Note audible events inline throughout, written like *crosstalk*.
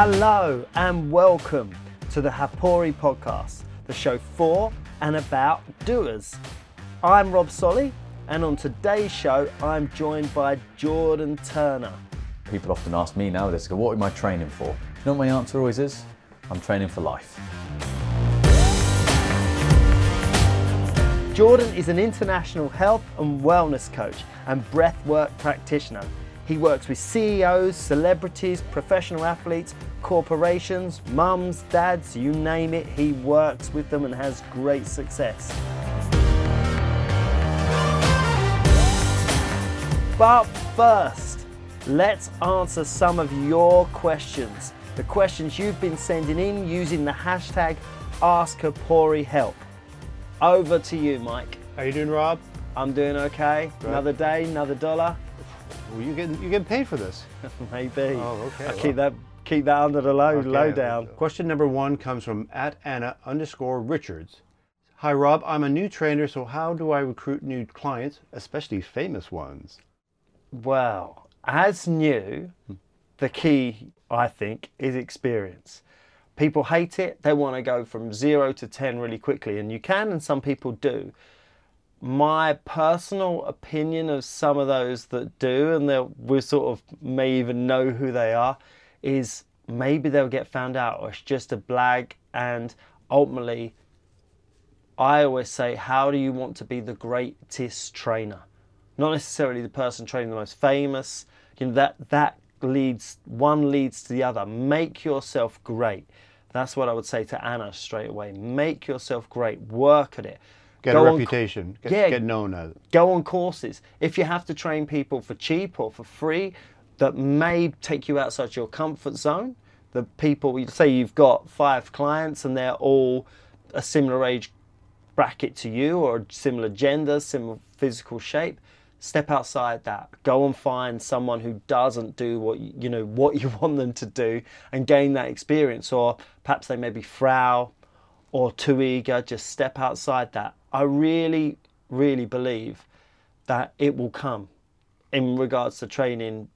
Hello and welcome to the Hapori podcast, the show for and about doers. I'm Rob Solly, and on today's show, I'm joined by Jordan Turner. People often ask me nowadays, go, what am I training for? You know what my answer always is? I'm training for life. Jordan is an international health and wellness coach and breathwork practitioner. He works with CEOs, celebrities, professional athletes, corporations, mums, dads, you name it, he works with them and has great success. But first, let's answer some of your questions. The questions you've been sending in using the hashtag AskHaporiHelp. Over to you, Mike. How you doing, Rob? I'm doing okay. Another day, another dollar. Well, you getting you getting paid for this? *laughs* Maybe. Oh, okay, I well. keep that keep that under the low Okay. low down. Question number one comes from at Anna underscore Richards. Hi, Rob. I'm a new trainer, so how do I recruit new clients, especially famous ones? Well, as new, the key I think is experience. People hate it. They want to go from zero to ten really quickly, and you can, and some people do. My personal opinion of some of those that do, and they'll- we sort of may even know who they are, is maybe they'll get found out, or it's just a blag, and ultimately I always say, how do you want to be the greatest trainer? Not necessarily the person training the most famous. You know that that leads one leads to the other. Make yourself great. That's what I would say to Anna straight away. Make yourself great. Work at it. Get Go a on- reputation. Get, Yeah. get known as. go on courses. If you have to train people for cheap or for free that may take you outside your comfort zone, the people, you say you've got five clients and they're all a similar age bracket to you or similar gender, similar physical shape, step outside that. Go and find someone who doesn't do what you, you know what you *laughs* want them to do and gain that experience. Or perhaps they may be frau or too eager. Just step outside that. I really, really believe that it will come in regards to training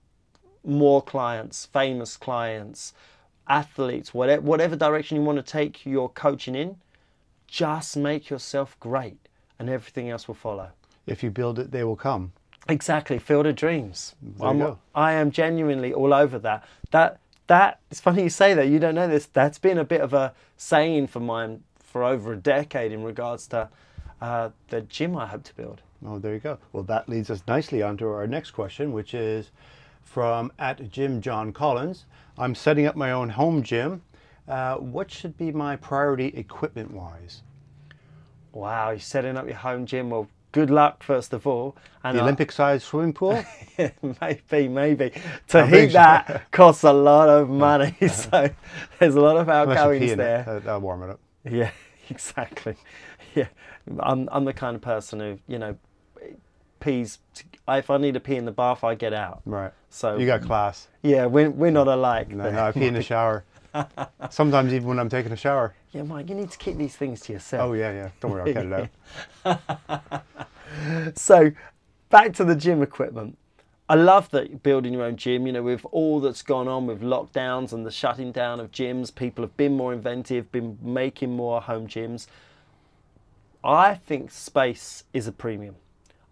more clients, famous clients, athletes, whatever, whatever direction you want to take your coaching in, just make yourself great and everything else will follow. If you build it, they will come. Exactly, field of dreams. There you I'm, go. I am genuinely all over that. That that it's funny you say that. You don't know this. That's been a bit of a saying for mine for over a decade in regards to uh, the gym I hope to build. Oh, there you go. Well, that leads us nicely on to our next question, which is from at Jim John Collins. I'm setting up my own home gym. Uh, what should be my priority equipment wise? Wow, you're setting up your home gym. Well, good luck first of all. And The Olympic sized swimming pool? *laughs* maybe, maybe. To heat that costs a lot of money. *laughs* so there's a lot of outgoings it, there. that- that'll warm it up. Yeah, *laughs* exactly. Yeah, I'm I'm the kind of person who you know pees. If I need to pee in the bath, I get out. Right. So You got class. yeah, we're we're not alike. No, no, I pee in the shower. *laughs* Sometimes even when I'm taking a shower. Yeah, Mike, you need to keep these things to yourself. Oh yeah, yeah. Don't worry, I'll cut it out. *laughs* So, back to the gym equipment. I love that you're building your own gym. You know, with all that's gone on with lockdowns and the shutting down of gyms, people have been more inventive, been making more home gyms. I think space is a premium.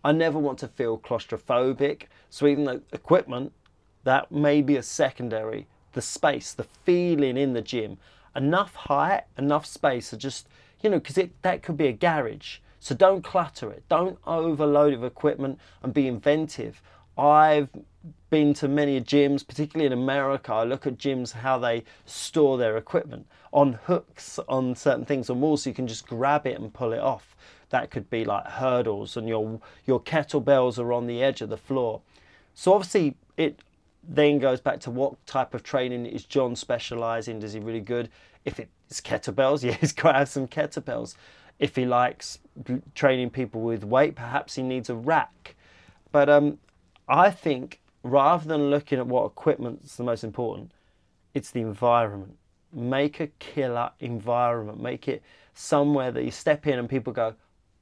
I never want to feel claustrophobic. So even though equipment, that may be a secondary. The space, the feeling in the gym, enough height, enough space to just, you know, because that could be a garage. So don't clutter it. Don't overload it with equipment and be inventive. I've been to many gyms, particularly in America. I look at gyms how they store their equipment on hooks on certain things on walls, so you can just grab it and pull it off. That could be like hurdles, and your your kettlebells are on the edge of the floor. So obviously, it then goes back to what type of training is John specialising? Does he really good? If it's kettlebells, *laughs* yeah, he's got to have some kettlebells. If he likes training people with weight, perhaps he needs a rack. But um, I think rather than looking at what equipment's the most important, it's the environment. Make a killer environment. Make it somewhere that you step in and people go,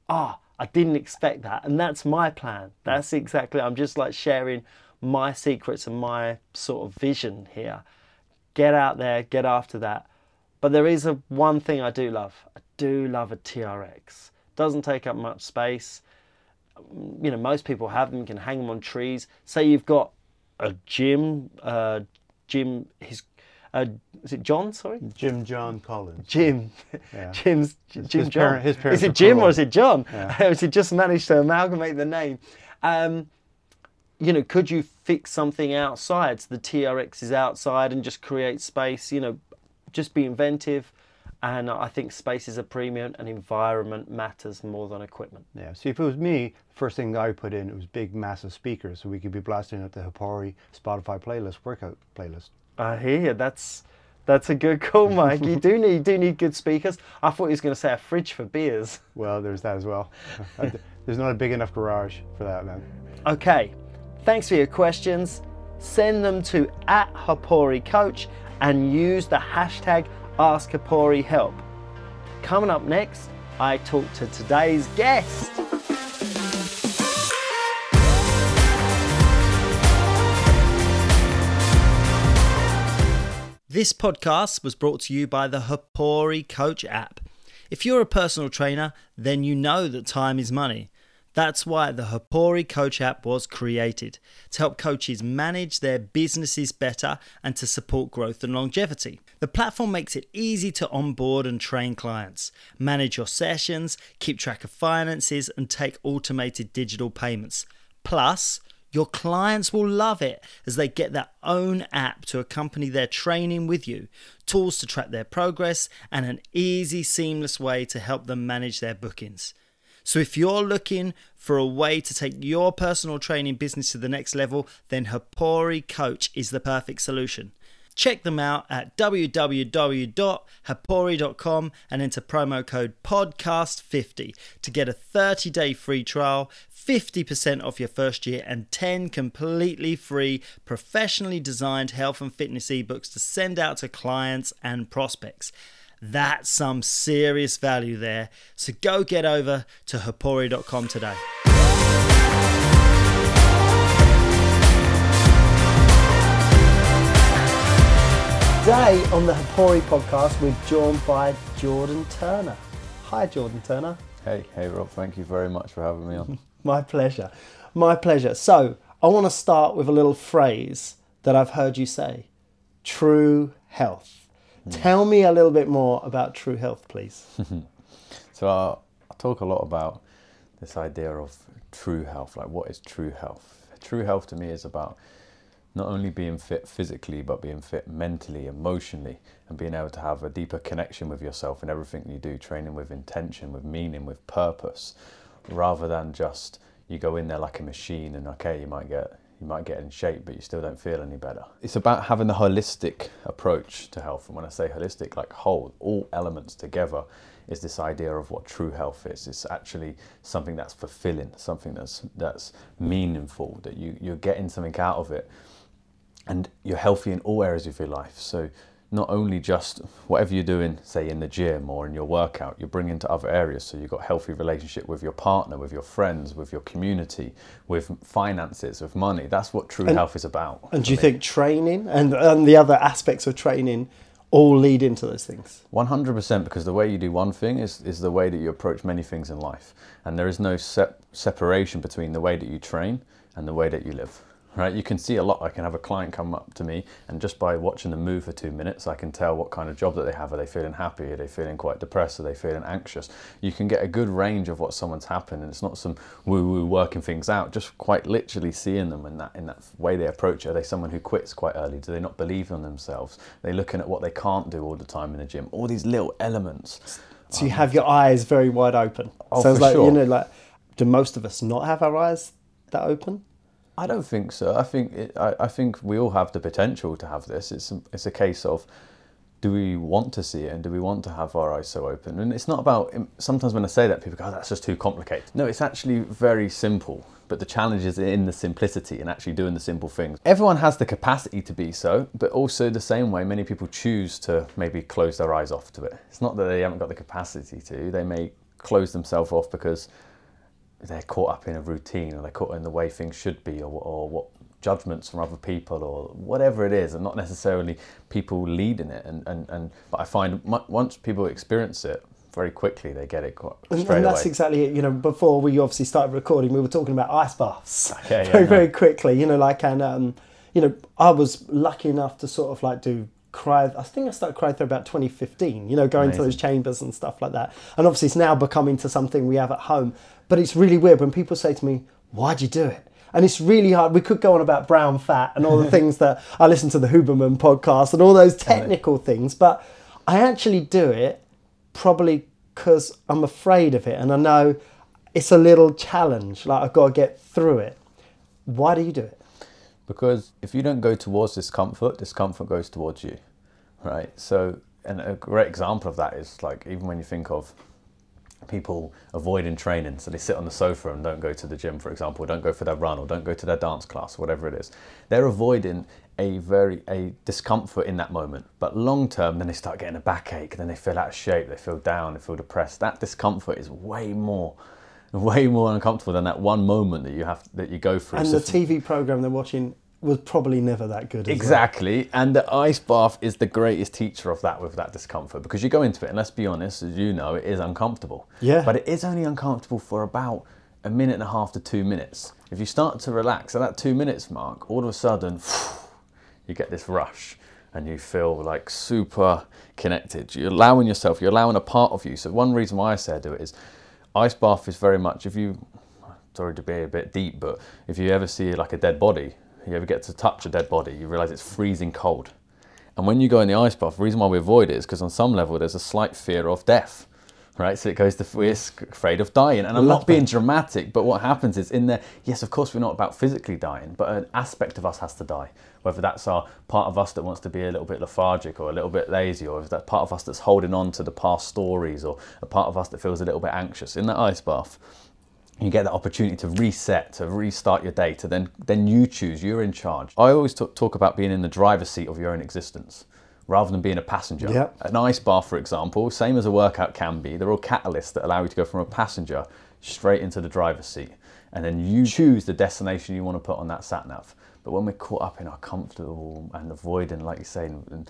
ah, I didn't expect that. And that's my plan. That's exactly, I'm just like sharing my secrets and my sort of vision here. get out there, get after that. But there is a one thing I do love. I do love a TRX. Doesn't take up much space. You know, most people have them. You can hang them on trees. Say you've got a Jim, uh, Jim, his, uh, is it John? Sorry, Jim John Collins. Jim, Yeah. *laughs* Jim's Jim his John. parent- his parents is it Jim or is it John? Yeah. *laughs* Has he just managed to amalgamate the name? Um, you know, could you fix something outside? So the TRX is outside and just create space. You know, just be inventive. And I think space is a premium, and environment matters more than equipment. Yeah. See, if it was me, first thing I put in it was big, massive speakers, so we could be blasting out the Hapori Spotify playlist, workout playlist. I hear you. That's that's a good call, *laughs* Mike. you do need do need good speakers. I thought he was going to say a fridge for beers. Well, there's that as well. *laughs* there's not a big enough garage for that, man. Okay, thanks for your questions. Send them to at Hapori Coach and use the hashtag Ask Hapori Help. Coming up next, I talk to today's guest. This podcast was brought to you by the Hapori Coach app. If you're a personal trainer, then you know that time is money. That's why the Hapori Coach app was created to help coaches manage their businesses better and to support growth and longevity. The platform makes it easy to onboard and train clients, manage your sessions, keep track of finances, and take automated digital payments. Plus, your clients will love it as they get their own app to accompany their training with you, tools to track their progress, and an easy, seamless way to help them manage their bookings. So, if you're looking for a way to take your personal training business to the next level, then Hapori Coach is the perfect solution. Check them out at www.hapori.com and enter promo code podcast50 to get a 30 day free trial, 50% off your first year, and 10 completely free, professionally designed health and fitness ebooks to send out to clients and prospects. That's some serious value there. So go get over to hapori.com today. Today on the Hapori podcast, we're joined by Jordan Turner. Hi, Jordan Turner. Hey, hey Rob, thank you very much for having me on. *laughs* My pleasure. My pleasure. So, I want to start with a little phrase that I've heard you say true health. Mm. Tell me a little bit more about true health, please. *laughs* So I, I talk a lot about this idea of true health. Like, what is true health? True health to me is about not only being fit physically, but being fit mentally, emotionally, and being able to have a deeper connection with yourself in everything you do, training with intention, with meaning, with purpose, rather than just you go in there like a machine and okay, you might get you might get in shape, but you still don't feel any better. It's about having the holistic approach to health. And when I say holistic, like whole, all elements together, is this idea of what true health is. It's actually something that's fulfilling, something that's that's meaningful, that you, you're getting something out of it. And you're healthy in all areas of your life. So not only just whatever you're doing, say in the gym or in your workout, you're bringing to other areas. So you've got healthy relationship with your partner, with your friends, with your community, with finances, with money. That's what true health is about. And do you me. think training and, and the other aspects of training all lead into those things? 100% because the way you do one thing is, is the way that you approach many things in life. And there is no sep- separation between the way that you train and the way that you live. Right? You can see a lot. I can have a client come up to me, and just by watching them move for two minutes, I can tell what kind of job that they have. Are they feeling happy? Are they feeling quite depressed? Are they feeling anxious? You can get a good range of what someone's happened, and it's not some woo-woo working things out. Just quite literally seeing them in that in that way they approach it. Are they someone who quits quite early? Do they not believe in themselves? Are they looking at what they can't do all the time in the gym? All these little elements. So you um, have your eyes very wide open. Oh, so it's for like you know, like do most of us not have our eyes that open? I don't think so. I think it, I, I think we all have the potential to have this. It's a, it's a case of do we want to see it and do we want to have our eyes so open? And it's not about. Um, sometimes when I say that, people go, "Oh, that's just too complicated." No, it's actually very simple. But the challenge is in the simplicity and actually doing the simple things. Everyone has the capacity to be so, but also the same way many people choose to maybe close their eyes off to it. It's not that they haven't got the capacity to. They may close themselves off because they're caught up in a routine or they're caught in the way things should be or, or what judgments from other people or whatever it is, and not necessarily people leading it. And, and, and but I find once people experience it very quickly, they get it quite And, straight and that's away. exactly it. You know, before we obviously started recording, we were talking about ice baths *laughs* Yeah, yeah, very, no. very quickly. You know, like, and, um, you know, I was lucky enough to sort of like do I think I started cryo about 2015, you know, going to those chambers and stuff like that. And obviously, it's now become into something we have at home. But it's really weird when people say to me, Why'd you do it? And it's really hard. We could go on about brown fat and all the *laughs* things that I listen to the Huberman podcast and all those technical things, but I actually do it probably because I'm afraid of it and I know it's a little challenge. Like I've got to get through it. Why do you do it? Because if you don't go towards discomfort, discomfort goes towards you, right? So, and a great example of that is like even when you think of people avoiding training, so they sit on the sofa and don't go to the gym, for example, don't go for their run or don't go to their dance class, whatever it is. They're avoiding a very a discomfort in that moment. But long term, then they start getting a backache, then they feel out of shape, they feel down, they feel depressed. That discomfort is way more, way more uncomfortable than that one moment that you have that you go through. And So the TV program they're watching was probably never that good. As well. Exactly, and the ice bath is the greatest teacher of that with that discomfort because you go into it, and let's be honest, as you know, it is uncomfortable. Yeah. But it is only uncomfortable for about a minute and a half to two minutes. If you start to relax at that two minutes mark, all of a sudden, *sighs* you get this rush and you feel like super connected. You're allowing yourself, you're allowing a part of you. So, one reason why I say I do it is ice bath is very much, if you, sorry to be a bit deep, but if you ever see like a dead body, you ever get to touch a dead body, you realize it's freezing cold. And when you go in the ice bath, the reason why we avoid it is because on some level there's a slight fear of death, right? So it goes to we're afraid of dying. And I'm not being dramatic, but what happens is in there, yes, of course we're not about physically dying, but an aspect of us has to die. Whether that's our part of us that wants to be a little bit lethargic or a little bit lazy, or is that part of us that's holding on to the past stories, or a part of us that feels a little bit anxious. In that ice bath, you get that opportunity to reset, to restart your day, to then then you choose. You're in charge. I always talk, talk about being in the driver's seat of your own existence, rather than being a passenger. Yep. An ice bath, for example, same as a workout can be. They're all catalysts that allow you to go from a passenger straight into the driver's seat, and then you choose the destination you want to put on that sat nav. But when we're caught up in our comfortable and avoiding, like you say, and,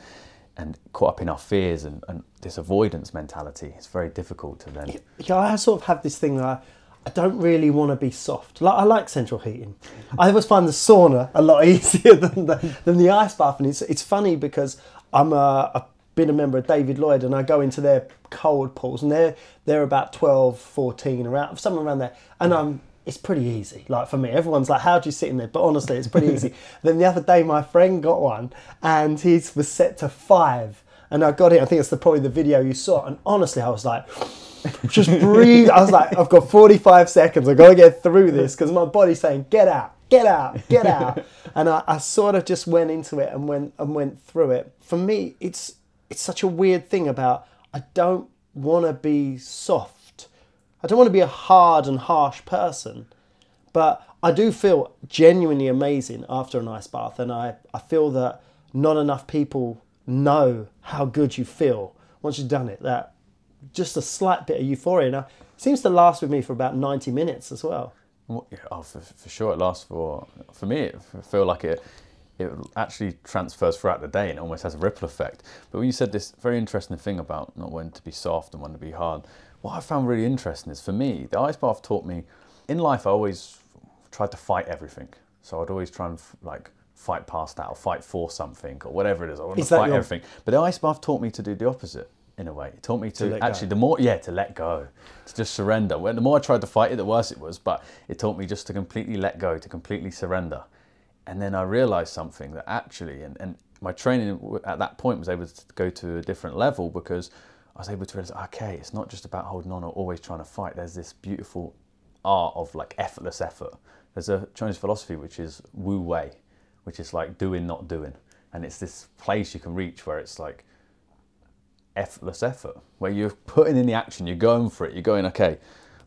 and caught up in our fears and, and this avoidance mentality, it's very difficult to then. Yeah, I sort of have this thing that I, I don't really want to be soft. Like I like central heating. I always find the sauna a lot *laughs* easier than the, than the ice bath, and it's it's funny because I'm a, I've been a member of David Lloyd, and I go into their cold pools, and they're they're about 12, 14, around somewhere around there, and I'm. It's pretty easy, like for me. Everyone's like, "How do you sit in there?" But honestly, it's pretty easy. *laughs* then the other day, my friend got one, and his was set to five, and I got it. I think it's the probably the video you saw, and honestly, I was like, just breathe. I was like, I've got 45 seconds. I've got to get through this because my body's saying, get out, get out, get out. *laughs* and I, I sort of just went into it and went and went through it. For me, it's it's such a weird thing about I don't want to be soft. I don't want to be a hard and harsh person, but I do feel genuinely amazing after an ice bath, and I, I feel that not enough people know how good you feel once you've done it. That just a slight bit of euphoria. Now, it seems to last with me for about 90 minutes as well. Oh, for, for sure, it lasts for for me. It feel like it it actually transfers throughout the day and it almost has a ripple effect. But when you said this very interesting thing about not wanting to be soft and wanting to be hard, what I found really interesting is for me, the ice bath taught me. In life, I always tried to fight everything. So I'd always try and f- like fight past that or fight for something or whatever it is. I want Is to fight your- everything. But the ice bath taught me to do the opposite in a way. It taught me to, go. actually the more yeah to let go, to just surrender. When the more I tried to fight it, the worse it was. But it taught me just to completely let go, to completely surrender. And then I realized something that actually, and, and my training at that point was able to go to a different level because I was able to realize, okay, it's not just about holding on or always trying to fight. There's this beautiful art of like effortless effort. There's a Chinese philosophy which is Wu Wei, which is like doing, not doing. And it's this place you can reach where it's like effortless effort, where you're putting in the action, you're going for it, you're going, okay,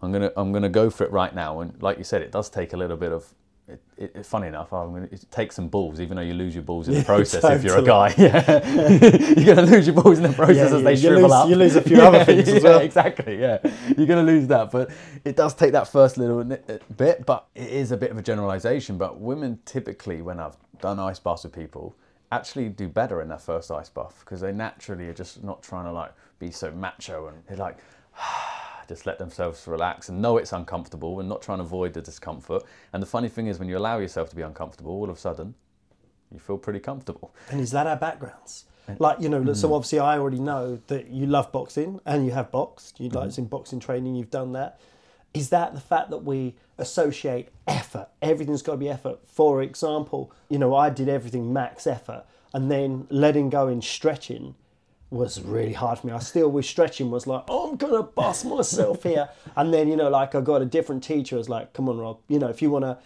I'm gonna I'm gonna go for it right now. And like you said, it does take a little bit of it, it, funny enough, I'm gonna, it takes some balls, even though you lose your balls in the *laughs* process if you're a guy. Yeah. *laughs* you're going to lose your balls in the process Yeah, as they you shrivel lose- up. you lose a few other things as *laughs* well. Exactly, yeah. You're going to lose that. But it does take that first little uh, bit, but it is a bit of a generalization. But women typically, when I've done ice baths with people, actually do better in their first ice bath because they naturally are just not trying to like be so macho and they're like, *sighs* just let themselves relax and know it's uncomfortable and not trying to avoid the discomfort. And the funny thing is, when you allow yourself to be uncomfortable, all of a sudden, you feel pretty comfortable. And is that our backgrounds? Like, you know, so mm. obviously I already know that you love boxing and you have boxed. You like it's in boxing training, you've done that. Is that the fact that we associate effort? Everything's got to be effort. For example, you know, I did everything max effort and then letting go in stretching was really hard for me. I still with stretching was like, oh, I'm gonna bust myself *laughs* here. And then, you know, like I got a different teacher was like, come on, Rob, you know, if you wanna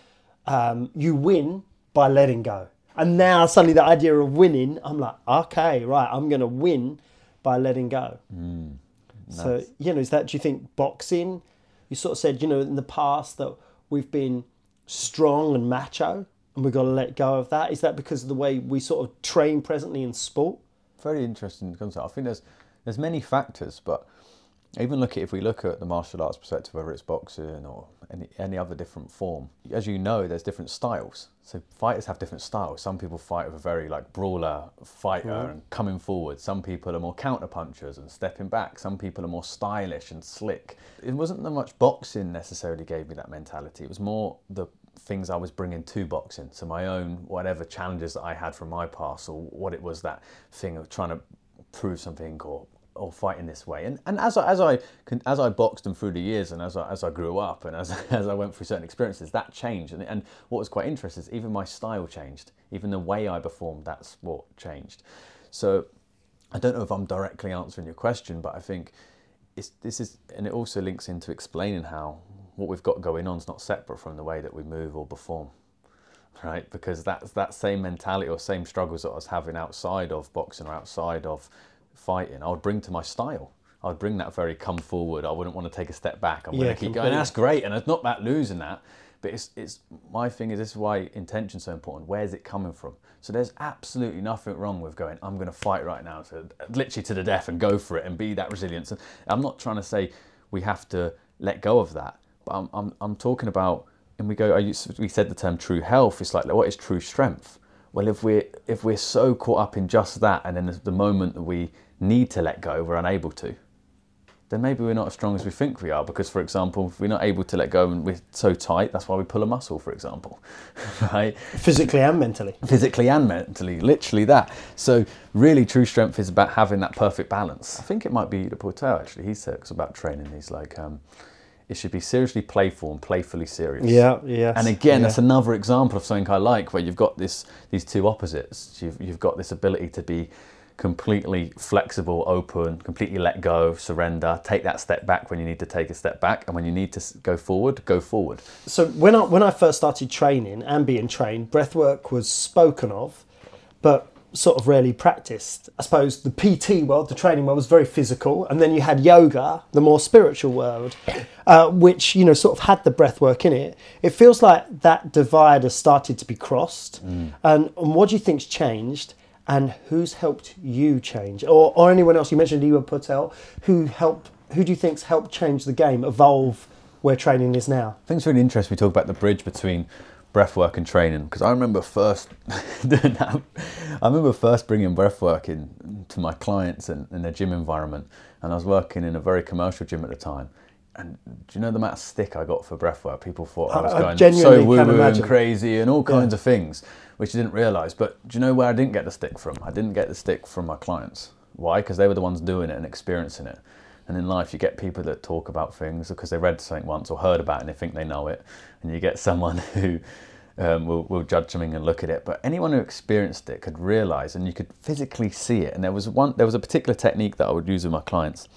um, you win by letting go. And now suddenly the idea of winning, I'm like, okay, right, I'm to win by letting go. So, you know, is that, do you think boxing, you sort of said, you know, in the past that we've been strong and macho and we've got to let go of that? Is that because of the way we sort of train presently in sport? Very interesting concept. I think there's there's many factors, but even look at if we look at the martial arts perspective, whether it's boxing or any any other different form. As you know, there's different styles. So fighters have different styles. Some people fight with a very like brawler fighter and coming forward. Some people are more counter punchers and stepping back. Some people are more stylish and slick. It wasn't that much boxing necessarily gave me that mentality. It was more the things I was bringing to boxing. So my own whatever challenges that I had from my past or what it was that thing of trying to prove something or or fight in this way. And and as I as I as I boxed and through the years and as I, as I grew up and as *laughs* as I went through certain experiences, that changed. And and what was quite interesting is even my style changed, even the way I performed that sport changed. So I don't know if I'm directly answering your question, but I think it's, this is, and it also links into explaining how what we've got going on is not separate from the way that we move or perform, right? Because that's that same mentality or same struggles that I was having outside of boxing or outside of fighting, I would bring to my style. I would bring that very come forward. I wouldn't want to take a step back. I'm Yeah, going to keep going. completely. That's great, and it's not about losing that. But it's, it's my thing is this is why intention's so important. Where's it coming from? So there's absolutely nothing wrong with going. I'm going to fight right now, to literally to the death, and go for it, and be that resilience. And I'm not trying to say we have to let go of that, but I'm I'm, I'm talking about. And we go. I used, we said the term true health. It's like what is true strength? Well, if we're if we're so caught up in just that, and then the moment that we need to let go, we're unable to then maybe we're not as strong as we think we are. Because, for example, if we're not able to let go and we're so tight, that's why we pull a muscle, for example, *laughs* right? Physically and mentally. Physically and mentally, literally that. So, really, true strength is about having that perfect balance. I think it might be the Portal actually. He talks about training. He's like, um, it should be seriously playful and playfully serious. Yeah, yeah. And again, yeah. that's another example of something I like, where you've got this these two opposites. You've you've got this ability to be completely flexible, open, completely let go, surrender, take that step back when you need to take a step back, and when you need to go forward, go forward. so when I when I first started training and being trained, breathwork was spoken of, but sort of rarely practiced. I suppose the PT world, the training world, was very physical, and then you had yoga, the more spiritual world, uh, which you know sort of had the breath work in it. It feels like that divide has started to be crossed. And, and what do you think's changed? And who's helped you change, or, or anyone else? You mentioned you were put out who helped. Who do you think's helped change the game, evolve where training is now? I think it's really interesting we talk about the bridge between breathwork and training because I remember first *laughs* doing that. I remember first bringing breathwork in to my clients in, in a gym environment, and I was working in a very commercial gym at the time. And do you know the amount of stick I got for breathwork? People thought I was I going so woo woo and crazy and all kinds of things, which I didn't realise. But do you know where I didn't get the stick from? I didn't get the stick from my clients. Why? Because they were the ones doing it and experiencing it. And in life, you get people that talk about things because they read something once or heard about it and they think they know it. And you get *laughs* someone who um, will, will judge something and look at it. But anyone who experienced it could realize and you could physically see it. And there was one, there was a particular technique that I would use with my clients.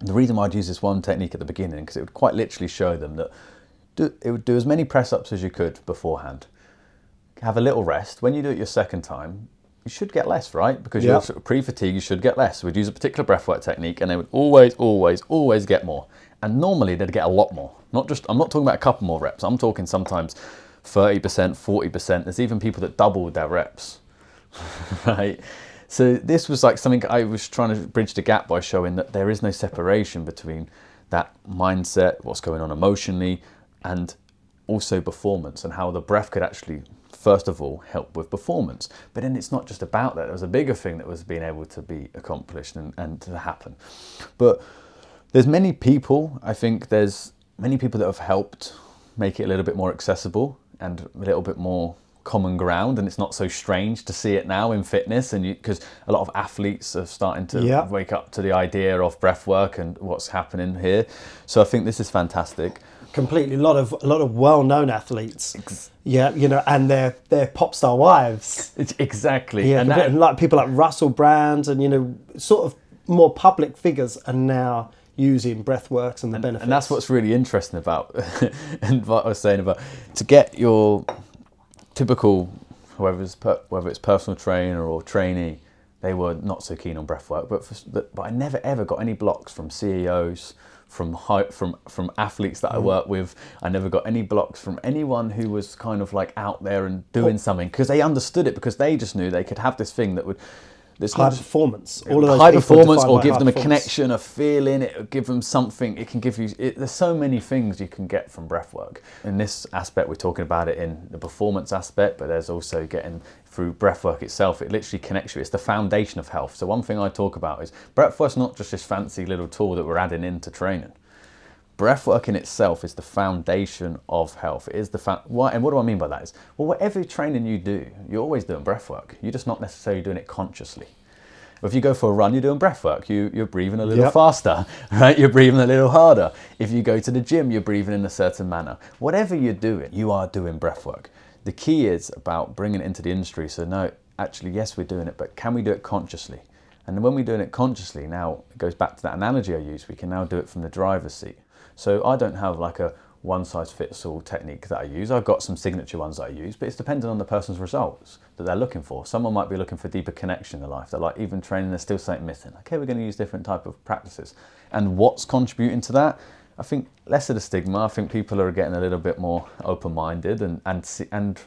The reason why I'd use this one technique at the beginning because it would quite literally show them that do, it would do as many press ups as you could beforehand. Have a little rest. When you do it your second time, you should get less, right? Because Yeah. you're sort of pre-fatigue, you should get less. We'd use a particular breathwork technique, and they would always, always, always get more. And normally they'd get a lot more. Not just I'm not talking about a couple more reps. I'm talking sometimes 30%, 40%. There's even people that doubled their reps, *laughs* right? So this was like something I was trying to bridge the gap by showing that there is no separation between that mindset, what's going on emotionally, and also performance, and how the breath could actually, first of all, help with performance. But then it's not just about that. There was a bigger thing that was being able to be accomplished and, and to happen. But there's many people, I think there's many people that have helped make it a little bit more accessible and a little bit more common ground and it's not so strange to see it now in fitness and because a lot of athletes are starting to Yeah. wake up to the idea of breath work and what's happening here so i think this is fantastic completely a lot of a lot of well-known athletes. Yeah you know and their their pop star wives. It's exactly. Yeah and and like people like russell brand and you know sort of more public figures are now using breathworks and the benefits and that's what's really interesting about *laughs* and what I was saying about to get your typical whether it's per, whether it's personal trainer or trainee they were not so keen on breath work but for, but I never ever got any blocks from CEOs from high, from from athletes that I mm. work with I never got any blocks from anyone who was kind of like out there and doing oh. something because they understood it because they just knew they could have this thing that would this high performance all of those high performance or give them a connection, a feeling, it give them something. It can give you, it, there's so many things you can get from breath work. In this aspect, we're talking about it in the performance aspect, but there's also getting through breath work itself. It literally connects you. It's the foundation of health. So, one thing I talk about is breath work's not just this fancy little tool that we're adding into training. Breath work in itself is the foundation of health. It is the fa- why, and what do I mean by that? Is well, whatever training you do, you're always doing breath work. You're just not necessarily doing it consciously. If you go for a run, you're doing breath work. You, you're breathing a little Yep. faster, *laughs* right? You're breathing a little harder. If you go to the gym, you're breathing in a certain manner. Whatever you're doing, you are doing breath work. The key is about bringing it into the industry. So, no, actually, yes, we're doing it, but can we do it consciously? And when we're doing it consciously, now it goes back to that analogy I used, we can now do it from the driver's seat. So, I don't have like a one size fits all technique that I use. I've got some signature ones that I use, but it's dependent on the person's results that they're looking for. Someone might be looking for deeper connection in their life. They're like even training, there's still something missing. Okay, we're going to use different type of practices. And what's contributing to that? I think less of the stigma. I think people are getting a little bit more open-minded, and and and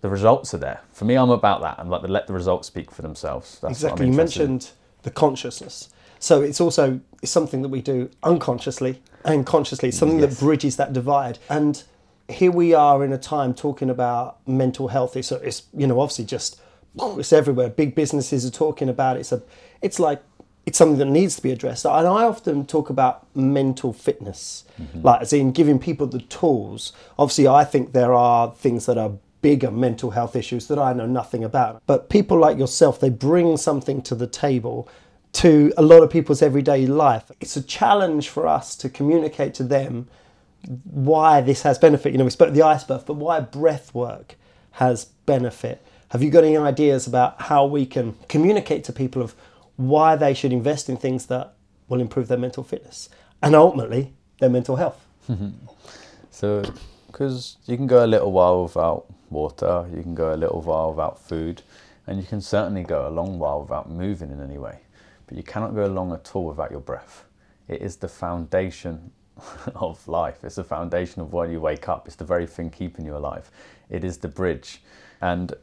the results are there. For me, I'm about that. I'm like to let the results speak for themselves. That's exactly you interested in. mentioned the consciousness so it's also it's something that we do unconsciously and consciously something Yes. that bridges that divide and here we are in a time talking about mental health it's, it's you know obviously just it's everywhere big businesses are talking about it. it's a it's like it's something that needs to be addressed and i often talk about mental fitness mm-hmm. like as in giving people the tools obviously i think there are things that are bigger mental health issues that I know nothing about. But people like yourself, they bring something to the table to a lot of people's everyday life. It's a challenge for us to communicate to them why this has benefit. You know, we spoke of the iceberg, but why breath work has benefit. Have you got any ideas about how we can communicate to people of why they should invest in things that will improve their mental fitness and ultimately their mental health? *laughs* So, because you can go a little while without water, you can go a little while without food, and you can certainly go a long while without moving in any way. But you cannot go long at all without your breath. It is the foundation *laughs* of life. It's the foundation of why you wake up. It's the very thing keeping you alive. It is the bridge. And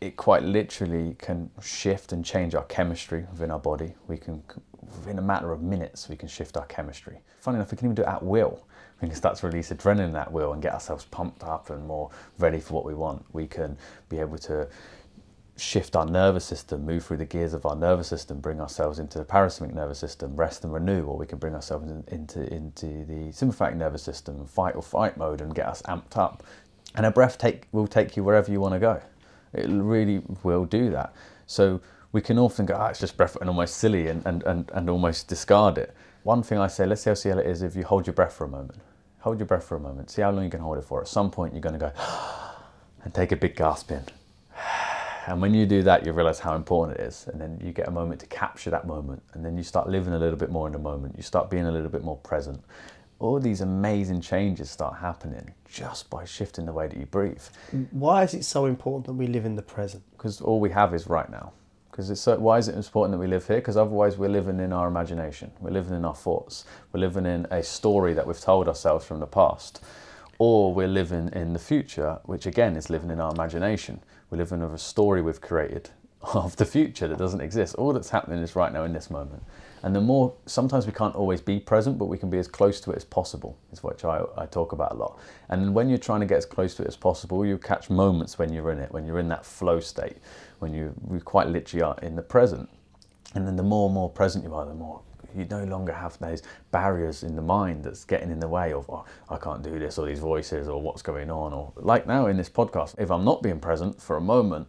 it quite literally can shift and change our chemistry within our body. We can, within a matter of minutes, we can shift our chemistry. Funny enough, we can even do it at will. We can start to release adrenaline at will and get ourselves pumped up and more ready for what we want. We can be able to shift our nervous system, move through the gears of our nervous system, bring ourselves into the parasympathetic nervous system, rest and renew, or we can bring ourselves in- into into the sympathetic nervous system, fight or fight mode, and get us amped up. And a breath take will take you wherever you want to go. It really will do that. So we can often go, ah, it's just breath and almost silly and, and, and, and almost discard it. One thing I say, let's see how silly it is if you hold your breath for a moment. Hold your breath for a moment. See how long you can hold it for. At some point, you're going to go *gasps* and take a big gasp in. *sighs* And when you do that, you realize how important it is. And then you get a moment to capture that moment. And then you start living a little bit more in the moment. You start being a little bit more present. All these amazing changes start happening just by shifting the way that you breathe. Why is it so important that we live in the present? Because all we have is right now. Because it's so, why is it important that we live here? Because otherwise we're living in our imagination. We're living in our thoughts. We're living in a story that we've told ourselves from the past. or we're living in the future, which again is living in our imagination. We're living of a story we've created *laughs* of the future that doesn't exist. All that's happening is right now in this moment. And the more, sometimes we can't always be present, but we can be as close to it as possible, is what I, I talk about a lot. And when you're trying to get as close to it as possible, you catch moments when you're in it, when you're in that flow state, when you, you quite literally are in the present. And then the more and more present you are, the more you no longer have those barriers in the mind that's getting in the way of oh, I can't do this or these voices or what's going on or like now in this podcast if I'm not being present for a moment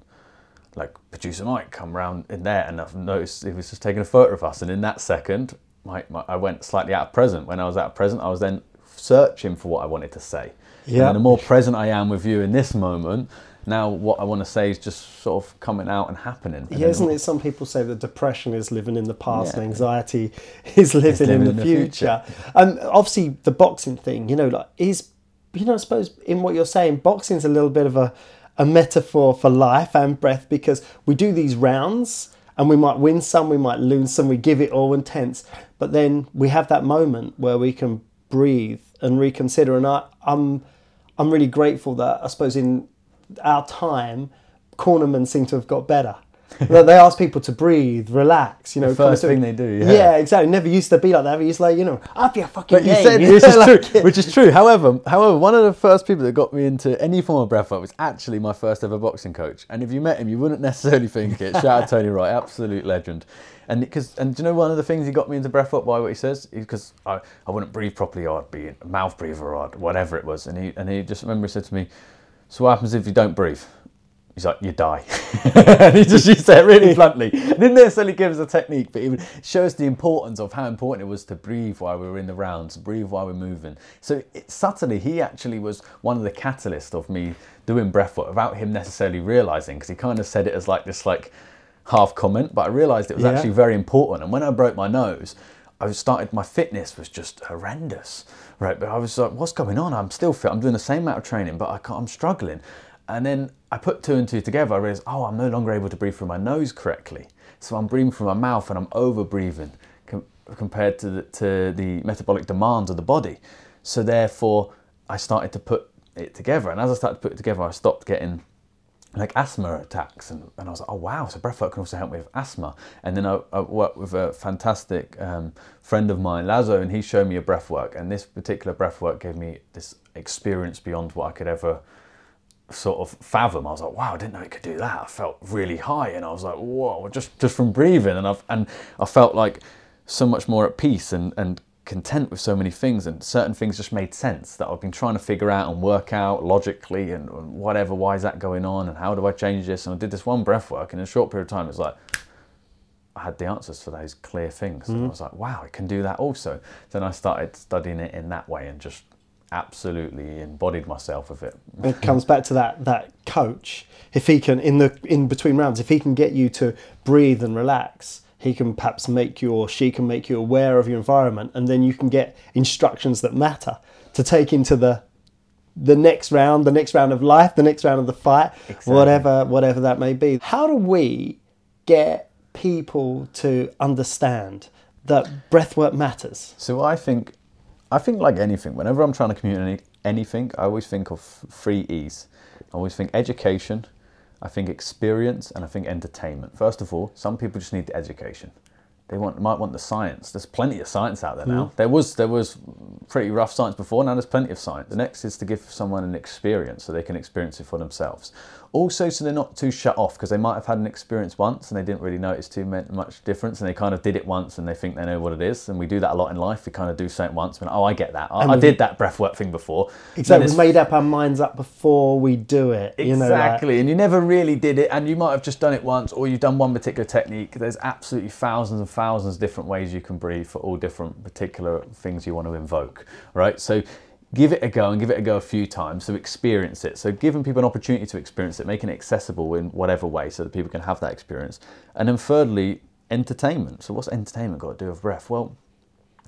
like producer Mike come round in there and I've noticed he was just taking a photo of us and in that second my, my, I went slightly out of present when I was out of present I was then searching for what I wanted to say yeah. and the more present I am with you in this moment now what I want to say is just sort of coming out and happening. And yeah, isn't it? Some people say that depression is living in the past yeah. and anxiety *laughs* is living, living in, the, in the future. future. And obviously, the boxing thing, you know, like is, you know, I suppose in what you're saying, boxing's a little bit of a, a metaphor for life and breath because we do these rounds and we might win some, we might lose some, we give it all intense, but then we have that moment where we can breathe and reconsider. And I, I'm, I'm really grateful that I suppose in our time, cornermen seem to have got better. *laughs* they ask people to breathe, relax. You know, the first thing they do. Yeah. yeah, exactly. Never used to be like that. It used like you know, up your fucking but game. You said, *laughs* which is like true. Which is true. However, however, one of the first people that got me into any form of breathwork was actually my first ever boxing coach. And if you met him, you wouldn't necessarily think it. Shout out to *laughs* Tony Wright, absolute legend. And because and do you know one of the things he got me into breathwork by what he says? Because I, I wouldn't breathe properly, or I'd be a mouth breather, or I'd, whatever it was. And he and he just remember he said to me, "So what happens if you don't breathe?" He's like, you die. *laughs* and he just used that really bluntly. Didn't necessarily give us a technique, but he it shows the importance of how important it was to breathe while we were in the rounds, breathe while we're moving. So it, subtly, he actually was one of the catalysts of me doing breathwork without him necessarily realizing, because he kind of said it as like this like half comment, but I realized it was yeah. actually very important. And when I broke my nose, I started, my fitness was just horrendous, right? But I was like, what's going on? I'm still fit. I'm doing the same amount of training, but I can't, I'm struggling. And then I put two and two together. I realized, oh, I'm no longer able to breathe through my nose correctly. So I'm breathing through my mouth and I'm over breathing com- compared to the, to the metabolic demands of the body. So therefore, I started to put it together. And as I started to put it together, I stopped getting like asthma attacks. And, and I was like, oh, wow, so breathwork can also help me with asthma. And then I, I worked with a fantastic um, friend of mine, Lazo, and he showed me a breathwork. And this particular breathwork gave me this experience beyond what I could ever sort of fathom. I was like, wow, I didn't know it could do that. I felt really high, and I was like, whoa, just just from breathing, and I and I felt like so much more at peace and and content with so many things, and certain things just made sense that I've been trying to figure out and work out logically and, and whatever. Why is that going on, and how do I change this? And I did this one breath work, and in a short period of time, it's like. I had the answers for those clear things. Mm-hmm. And I was like, wow, I can do that also. Then I started studying it in that way and just absolutely embodied myself with it. It comes back to that that coach. If he can in the in between rounds, if he can get you to breathe and relax, he can perhaps make you or she can make you aware of your environment, and then you can get instructions that matter to take into the the next round, the next round of life, the next round of the fight, exactly. whatever whatever that may be. How do we get people to understand that breathwork matters? So I think I think like anything, whenever I'm trying to communicate anything, I always think of three E's. I always think education, I think experience, and I think entertainment. First of all, some people just need the education. They want might want the science. There's plenty of science out there now. Mm. There was there was pretty rough science before. Now there's plenty of science. The next is to give someone an experience so they can experience it for themselves. Also, so they're not too shut off because they might have had an experience once and they didn't really notice too much difference and they kind of did it once and they think they know what it is. And we do that a lot in life. We kind of do something once and oh, I get that. I, I did that breathwork thing before. Exactly. We made up our minds up before we do it. Exactly. You know, like... And you never really did it and you might have just done it once or you've done one particular technique. There's absolutely thousands and thousands of different ways you can breathe for all different particular things you want to invoke, right? So give it a go and give it a go a few times to experience it. So giving people an opportunity to experience it, making it accessible in whatever way so that people can have that experience. And then thirdly, entertainment. So what's entertainment got to do with breath? Well,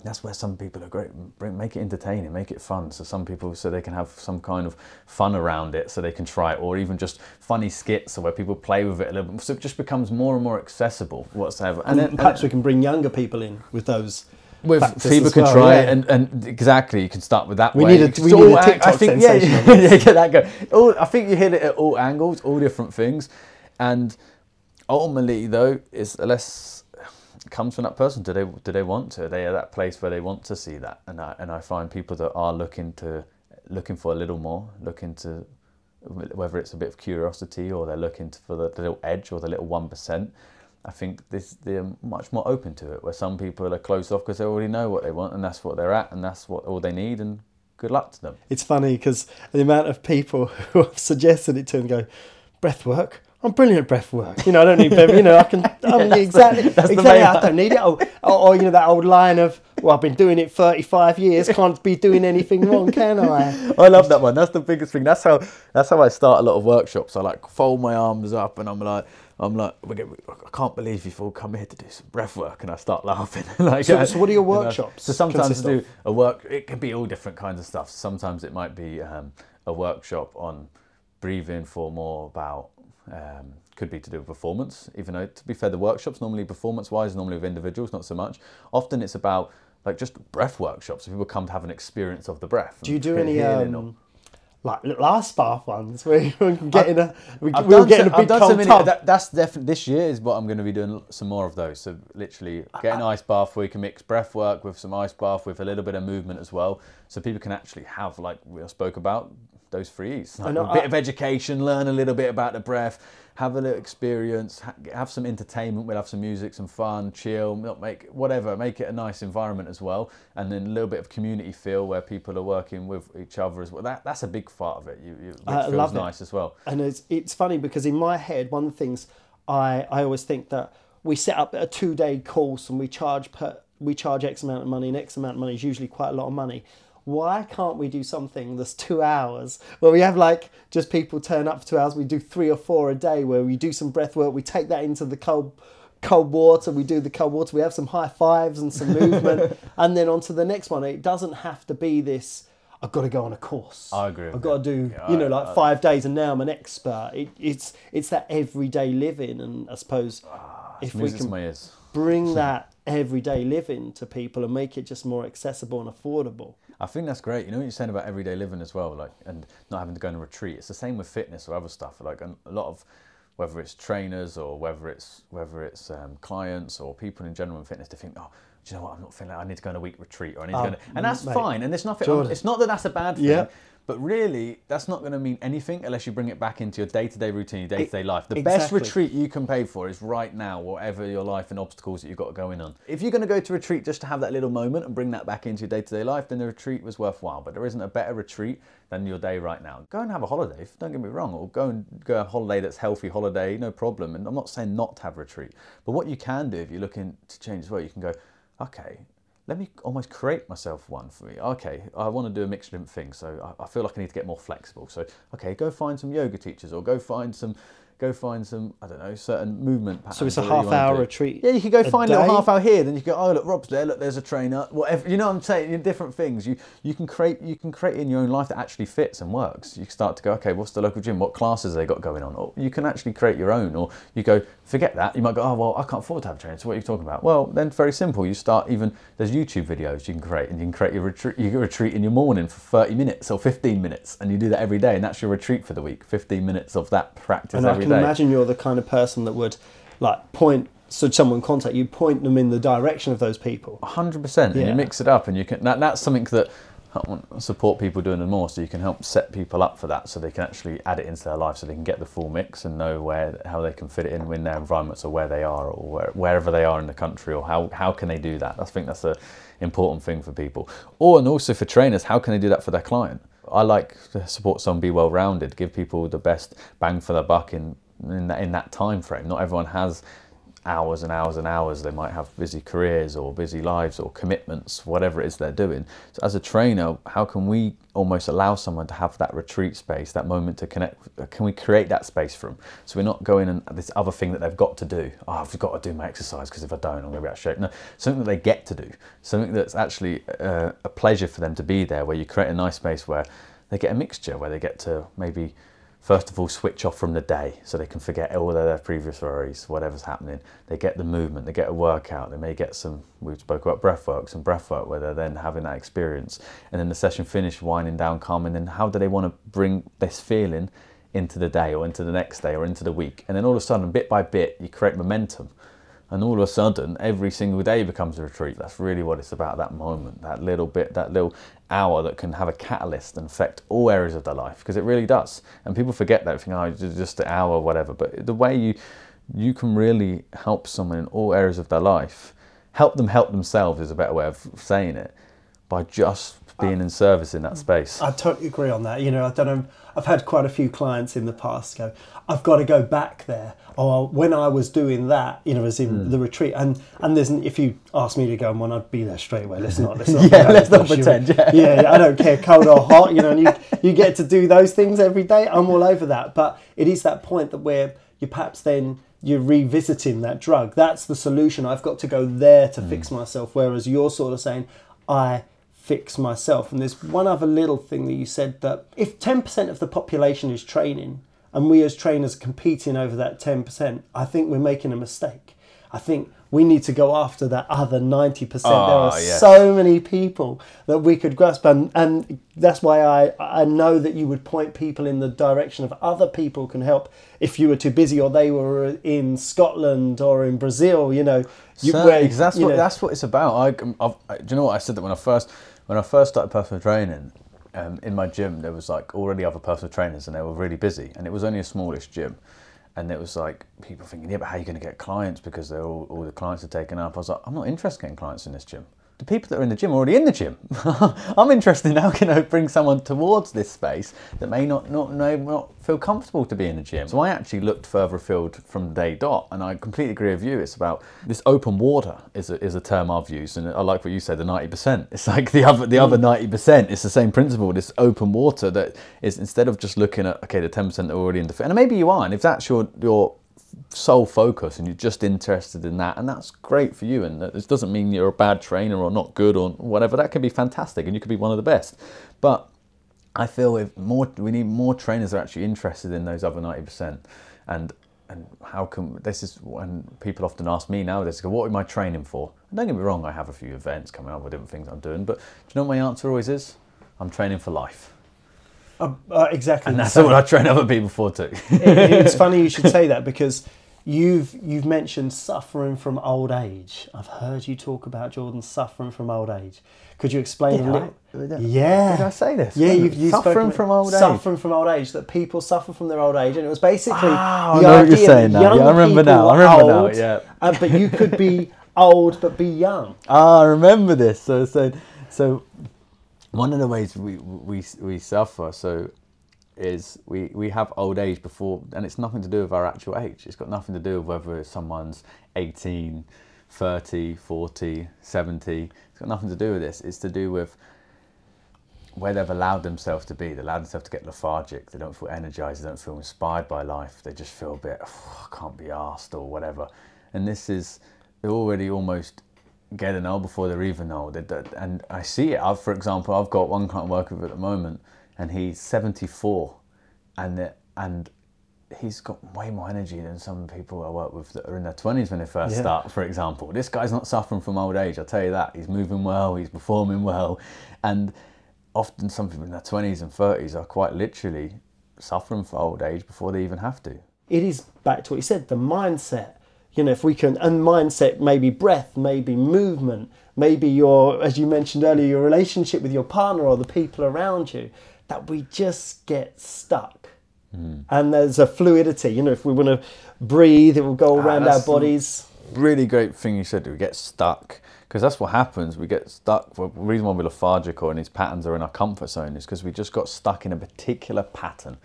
that's where some people are great. Make it entertaining, make it fun. So some people, so they can have some kind of fun around it, so they can try it, or even just funny skits, or where people play with it a little bit. So it just becomes more and more accessible whatsoever. And, and then, perhaps and, we can bring younger people in with those with factors people as can well, try yeah. and, and exactly you can start with that We way. need a- we need a TikTok I think, yeah, *laughs* yeah, get that go. All, I think you hit it at all angles, all different things, and ultimately though, it's less it comes from that person. Do they do they want to? Are they at that place where they want to see that? And I and I find people that are looking to looking for a little more, looking to whether it's a bit of curiosity or they're looking for the, the little edge or the little one percent. I think this they're much more open to it. Where some people are closed off because they already know what they want and that's what they're at and that's what all they need. And good luck to them. It's funny because the amount of people *laughs* who have suggested it to and go, breath work. I'm brilliant at breath work. You know, I don't need, you know, I can, *laughs* I'm that's exactly, the- exactly, I don't need it. Or, or, you know, that old line of, well, I've been doing it 35 years, can't be doing anything wrong, can I? *laughs* I love that one. That's the biggest thing. That's how that's how I start a lot of workshops. I like fold my arms up and I'm like I'm like "We're I can't believe you've all come here to do some breath work and I start laughing. *laughs* like, So- so what are your you know. workshops So sometimes do a work. It can be all different kinds of stuff. Sometimes it might be um, a workshop on breathing for more about. Um, could be to do with performance, even though to be fair, the workshops normally performance wise, normally with individuals, not so much. Often it's about like just breath workshops. People come to have an experience of the breath. Do you do any, um, like little ice bath ones *laughs* where you can get in a, we, I've we were getting so- a I've big done cold so many- that- that's definitely this year is what I'm going to be doing some more of those. So literally get an ice bath where you can mix breath work with some ice bath with a little bit of movement as well, so people can actually have like we spoke about those three E's, like know, a bit I- of education, learn a little bit about the breath, have a little experience, ha- have some entertainment. We'll have some music, some fun, chill, not make whatever, make it a nice environment as well, and then a little bit of community feel where people are working with each other as well. That that's a big part of it. You, you which I feels love it. nice as well. And it's, it's funny because in my head, one of the things I, I always think that we set up a two day course and we charge per, we charge X amount of money and X amount of money is usually quite a lot of money. Why can't we do something that's two hours where we have like just people turn up for two hours? We do three or four a day where we do some breath work. We take that into the cold cold water. We do the cold water. We have some high fives and some movement, *laughs* and then on to the next one. It doesn't have to be this. I've got to go on a course. I agree I've got to do, Yeah, you know, I- like five days, and now I'm an expert. It, it's it's that everyday living, and I suppose if we can bring *laughs* that everyday living to people and make it just more accessible and affordable. I think that's great. You know what you're saying about everyday living as well, like and not having to go on a retreat. It's the same with fitness or other stuff. Like a lot of whether it's trainers or whether it's whether it's um, clients or people in general in fitness, they think, oh, do you know what? I'm not feeling. I need to go on a week retreat or I need to go. On a-" And that's mate. fine. And it's nothing. Jordan. It's not that that's a bad thing. But really, that's not going to mean anything unless you bring it back into your day-to-day routine, your day-to-day life. The best retreat you can pay for is right now, whatever your life and obstacles that you've got going on. If you're going to go to retreat just to have that little moment and bring that back into your day-to-day life, then the retreat was worthwhile. But there isn't a better retreat than your day right now. Go and have a holiday. Don't get me wrong, or go and go a holiday that's healthy holiday, no problem. And I'm not saying not to have retreat, but what you can do if you're looking to change as well, you can go, okay, let me almost create myself one for me. Okay, I want to do a mixture of different so I, I feel like I need to get more flexible. So, okay, go find some yoga teachers, or go find some, go find some, I don't know, certain movement patterns. So it's a or whatever you half wanna hour retreat. Yeah, you could go a find a little half hour here. Then you go, oh look, Rob's there. Look, there's a trainer. Whatever, you know what I'm saying? Different things. You you can create you can create in your own life that actually fits and works. You start to go, okay, what's the local gym? What classes they got going on? Or you can actually create your own. Or you go, forget that. You might go, oh well, I can't afford to have a trainer. So what are you talking about? Well, then very simple. You start even there's YouTube videos you can create, and you can create your retreat. You retreat in your morning for 30 minutes or 15 minutes, and you do that every day, and that's your retreat for the week. 15 minutes of that practice And I every can day. imagine you're the kind of person that would like point. So someone contact you, point them in the direction of those people. hundred percent, and Yeah. you mix it up, and you can. That, that's something that I want to support people doing and more, so you can help set people up for that, so they can actually add it into their life, so they can get the full mix and know where how they can fit it in in their environments or where they are or where, wherever they are in the country, or how how can they do that. I think that's a important thing for people, or and also for trainers, how can they do that for their client? I like to support someone be well rounded, give people the best bang for their buck in in that, in that time frame. Not everyone has hours and hours and hours. They might have busy careers or busy lives or commitments, whatever it is they're doing. So, as a trainer, how can we almost allow someone to have that retreat space, that moment to connect? Can we create that space for them? So we're not going and this other thing that they've got to do. Oh, I've got to do my exercise because if I don't, I'm going to be out of shape. No, something that they get to do, something that's actually uh, a pleasure for them to be there. Where you create a nice space where they get a mixture, where they get to maybe first of all switch off from the day so they can forget all their previous worries, whatever's happening. They get the movement, they get a workout, they may get some, we spoke about breath work, some breath work where they're then having that experience. And then the session finished, winding down, calm, and then how do they want to bring this feeling into the day or into the next day or into the week? And then all of a sudden, bit by bit, you create momentum and all of a sudden every single day becomes a retreat. That's really what it's about that moment that little bit that little hour that can have a catalyst and affect all areas of their life because it really does. And people forget that think oh just an hour or whatever. But the way you you can really help someone in all areas of their life help them help themselves is a better way of saying it by just being in service in that space I totally agree on that. You know, I don't know. I've had quite a few clients in the past go, "I've got to go back there." Or when I was doing that, you know, as in Hmm. the retreat, and and there's if you asked me to go on one, I'd be there straight away. Let's not, let's *laughs* not, Yeah, go let's not pretend, yeah. yeah, yeah, I don't care, cold or hot. You know, and you *laughs* you get to do those things every day. I'm all over that, but it is that point that where you perhaps then you're revisiting that drug. That's the solution. I've got to go there to Hmm. fix myself. Whereas you're sort of saying, I fix myself. And there's one other little thing that you said that if 10% of the population is training and we as trainers are competing over that 10%, I think we're making a mistake. I think we need to go after that other 90%. there Ah, are yes. so many people that we could grasp. And, and that's why I, I know that you would point people in the direction of other people can help if you were too busy or they were in Scotland or in Brazil, you know. You, So, where, that's you what know, that's what it's about. I, I've, I, do you know what I said that when I first when I first started personal training um, in my gym, there was like already other personal trainers and they were really busy, and it was only a smallish gym, and it was like people thinking, yeah, but how are you going to get clients because they're all, all the clients are taken up. I was like, I'm not interested in getting clients in this gym. The people that are in the gym are already in the gym. *laughs* I'm interested in how can I bring someone towards this space that may not not know not feel comfortable to be in the gym. So I actually looked further afield from day dot, and I completely agree with you. It's about this open water is a, is a term I've used, and I like what you said. The ninety percent. It's like the other the other mm. ninety percent. It's the same principle. This open water that is instead of just looking at okay the ten percent that are already in the fit, and maybe you are, and if that's your your sole focus and you're just interested in that and that's great for you and this doesn't mean you're a bad trainer or not good or whatever that can be fantastic and you could be one of the best. But I feel if more we need more trainers that are actually interested in those other 90% and and how can this is when people often ask me nowadays what am I training for? And don't get me wrong I have a few events coming up with different things I'm doing but do you know what my answer always is? I'm training for life uh, uh, exactly. and that's same. what I train other people for too it, it's *laughs* funny you should say that because you've you've mentioned suffering from old age. I've heard you talk about Jordan suffering from old age. Could you explain Did a I? little? Did I- Yeah. did I say this? Yeah, you've, you've Suffering spoken- from old age. Suffering from old age. That people suffer from their old age, and it was basically I the know what you're idea saying that now. Yeah, I remember people now. I were remember now, yeah. uh, but you could be *laughs* old but be young. Ah, I remember this. So, so, so, one of the ways we we we suffer so is we we have old age before, and it's nothing to do with our actual age. It's got nothing to do with whether someone's 18, 30, 40, 70. It's got nothing to do with this. It's to do with where they've allowed themselves to be. They allow themselves to get lethargic. They don't feel energized. They don't feel inspired by life. They just feel a bit, "Oh, I can't be asked or whatever. And this is, they're already almost getting old before they're even old. And I see it. I've, for example, I've got one client working with at the moment, and he's 74, and and he's got way more energy than some people I work with that are in their 20s when they first Yeah. start, for example. This guy's not suffering from old age, I'll tell you that. He's moving well, he's performing well. And often some people in their 20s and 30s are quite literally suffering from old age before they even have to. it is back to what you said the mindset you know if we can and mindset maybe breath maybe movement maybe your as you mentioned earlier your relationship with your partner or the people around you that we just get stuck hmm. and there's a fluidity you know if we want to breathe it will go ah, around our bodies really great thing you said. We get stuck because that's what happens. We get stuck. The reason why we're lethargic or these patterns are in our comfort zone is because we just got stuck in a particular pattern,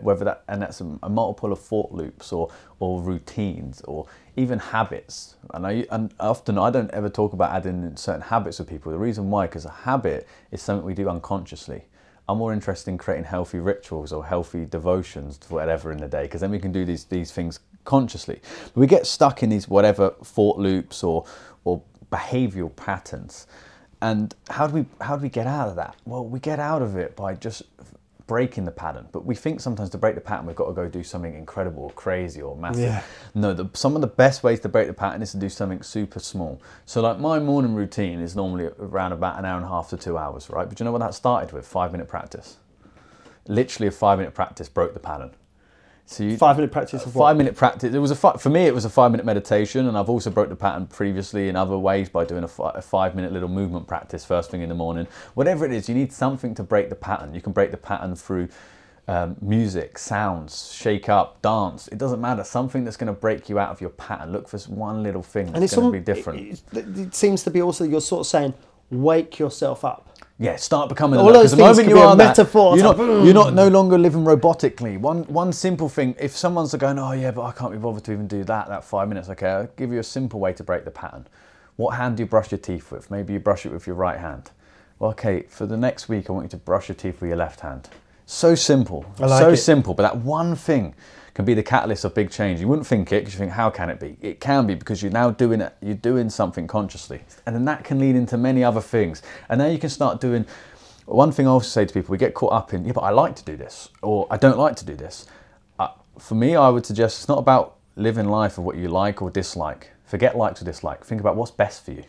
whether that and that's a, a multiple of thought loops or or routines or even habits. And I and often I don't ever talk about adding in certain habits with people. The reason why, because a habit is something we do unconsciously. I'm more interested in creating healthy rituals or healthy devotions whatever in the day because then we can do these these things consciously. But we get stuck in these whatever thought loops or or behavioral patterns. And how do we how do we get out of that? Well, we get out of it by just breaking the pattern. But we think sometimes to break the pattern, we've got to go do something incredible or crazy or massive. Yeah. No, the, some of the best ways to break the pattern is to do something super small. So, like my morning routine is normally around about an hour and a half to two hours, right? But you know what that started with? Five minute practice. Literally, a five minute practice broke the pattern. So you, Five minute practice of what? five minute practice. It was a fi- for me. It was a five minute meditation, and I've also broke the pattern previously in other ways by doing a, fi- a five minute little movement practice first thing in the morning. Whatever it is, you need something to break the pattern. You can break the pattern through um, music, sounds, shake up, dance. It doesn't matter. Something that's going to break you out of your pattern. Look for one little thing that's going to be different. It, it- it seems to be also you're sort of saying, wake yourself up. Yeah, start becoming All those 'cause the things moment you are that, metaphor, You're not, like, hmm. you're not no longer living robotically. One one simple thing. If someone's going, oh yeah, but I can't be bothered to even do that. That five minutes. Okay, I'll give you a simple way to break the pattern. What hand do you brush your teeth with? Maybe you brush it with your right hand. Well, okay, for the next week, I want you to brush your teeth with your left hand. So simple, like so it. simple. But that one thing can be the catalyst of big change. You wouldn't think it because you think, how can it be? It can be because you're now doing it. You're doing something consciously, and then that can lead into many other things. And now you can start doing. One thing I also say to people, we get caught up in, yeah, but I like to do this, or I don't like to do this. Uh, for me, I would suggest it's not about living life of what you like or dislike. Forget likes or dislike. Think about what's best for you.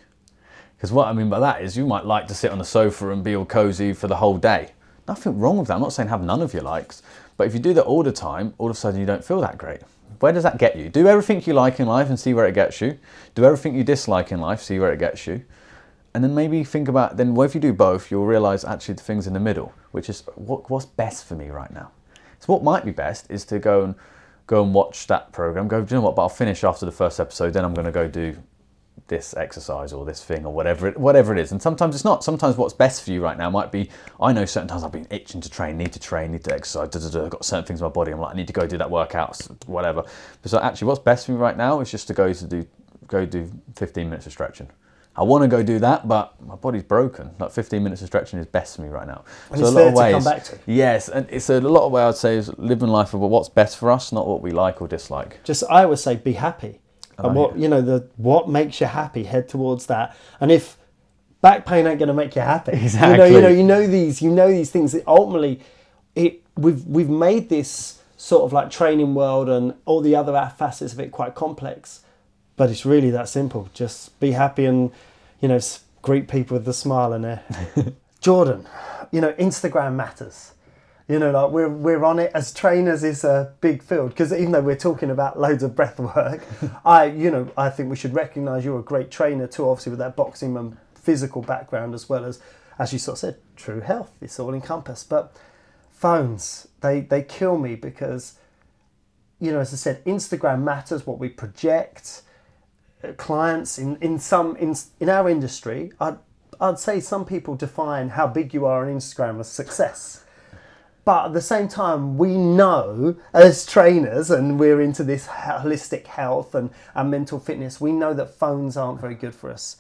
Because what I mean by that is you might like to sit on the sofa and be all cozy for the whole day. Nothing wrong with that. I'm not saying have none of your likes. But if you do that all the time, all of a sudden you don't feel that great. Where does that get you? Do everything you like in life and see where it gets you. Do everything you dislike in life, see where it gets you. And then maybe think about, then what if you do both, you'll realize actually the things in the middle, which is what, what's best for me right now. So what might be best is to go and go and watch that program. Go, do you know what? But I'll finish after the first episode. Then I'm going to go do this exercise or this thing or whatever it, whatever it is. And sometimes it's not. Sometimes what's best for you right now might be. I know certain times I've been itching to train, need to train, need to exercise. Da, da, da, I've got certain things in my body. I'm like, I need to go do that workout, whatever. But so actually, what's best for me right now is just to go to do go do 15 minutes of stretching. I want to go do that, but my body's broken. Like 15 minutes of stretching is best for me right now. And it's there to come back to. Yes, and it's a lot of way I'd say is living life of what's best for us, not what we like or dislike. just I always say be happy. And like what it. you know, the what makes you happy, head towards that. And if back pain ain't gonna make you happy. exactly. You know, you know, you know these you know these things that ultimately it we've we've made this sort of like training world and all the other facets of it quite complex. But it's really that simple. Just be happy and, you know, greet people with a smile in there. *laughs* Jordan, you know, Instagram matters. You know, like we're we're on it as trainers is a big field because even though we're talking about loads of breath work, *laughs* I you know I think we should recognise you're a great trainer too. Obviously with that boxing and physical background as well as as you sort of said, true health. It's all encompassed. But phones, they they kill me because you know as I said, Instagram matters. What we project, uh, clients in in some in in our industry, I'd I'd say some people define how big you are on Instagram as success. But at the same time, we know as trainers, and we're into this holistic health and, and mental fitness, we know that phones aren't very good for us.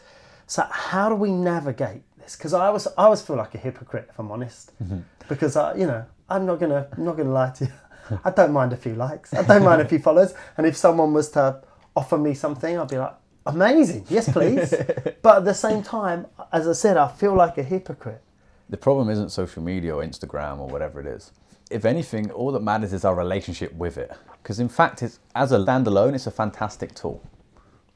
So how do we navigate this? Because I always, I always feel like a hypocrite, if I'm honest. Mm-hmm. Because I, you know, I'm not gonna, I'm not gonna lie to you. I don't mind a few likes. I don't mind a few followers. And if someone was to offer me something, I'd be like, amazing, yes, please. *laughs* but at the same time, as I said, I feel like a hypocrite. The problem isn't social media or Instagram or whatever it is. If anything, all that matters is our relationship with it. Because in fact, it's, as a standalone, it's a fantastic tool.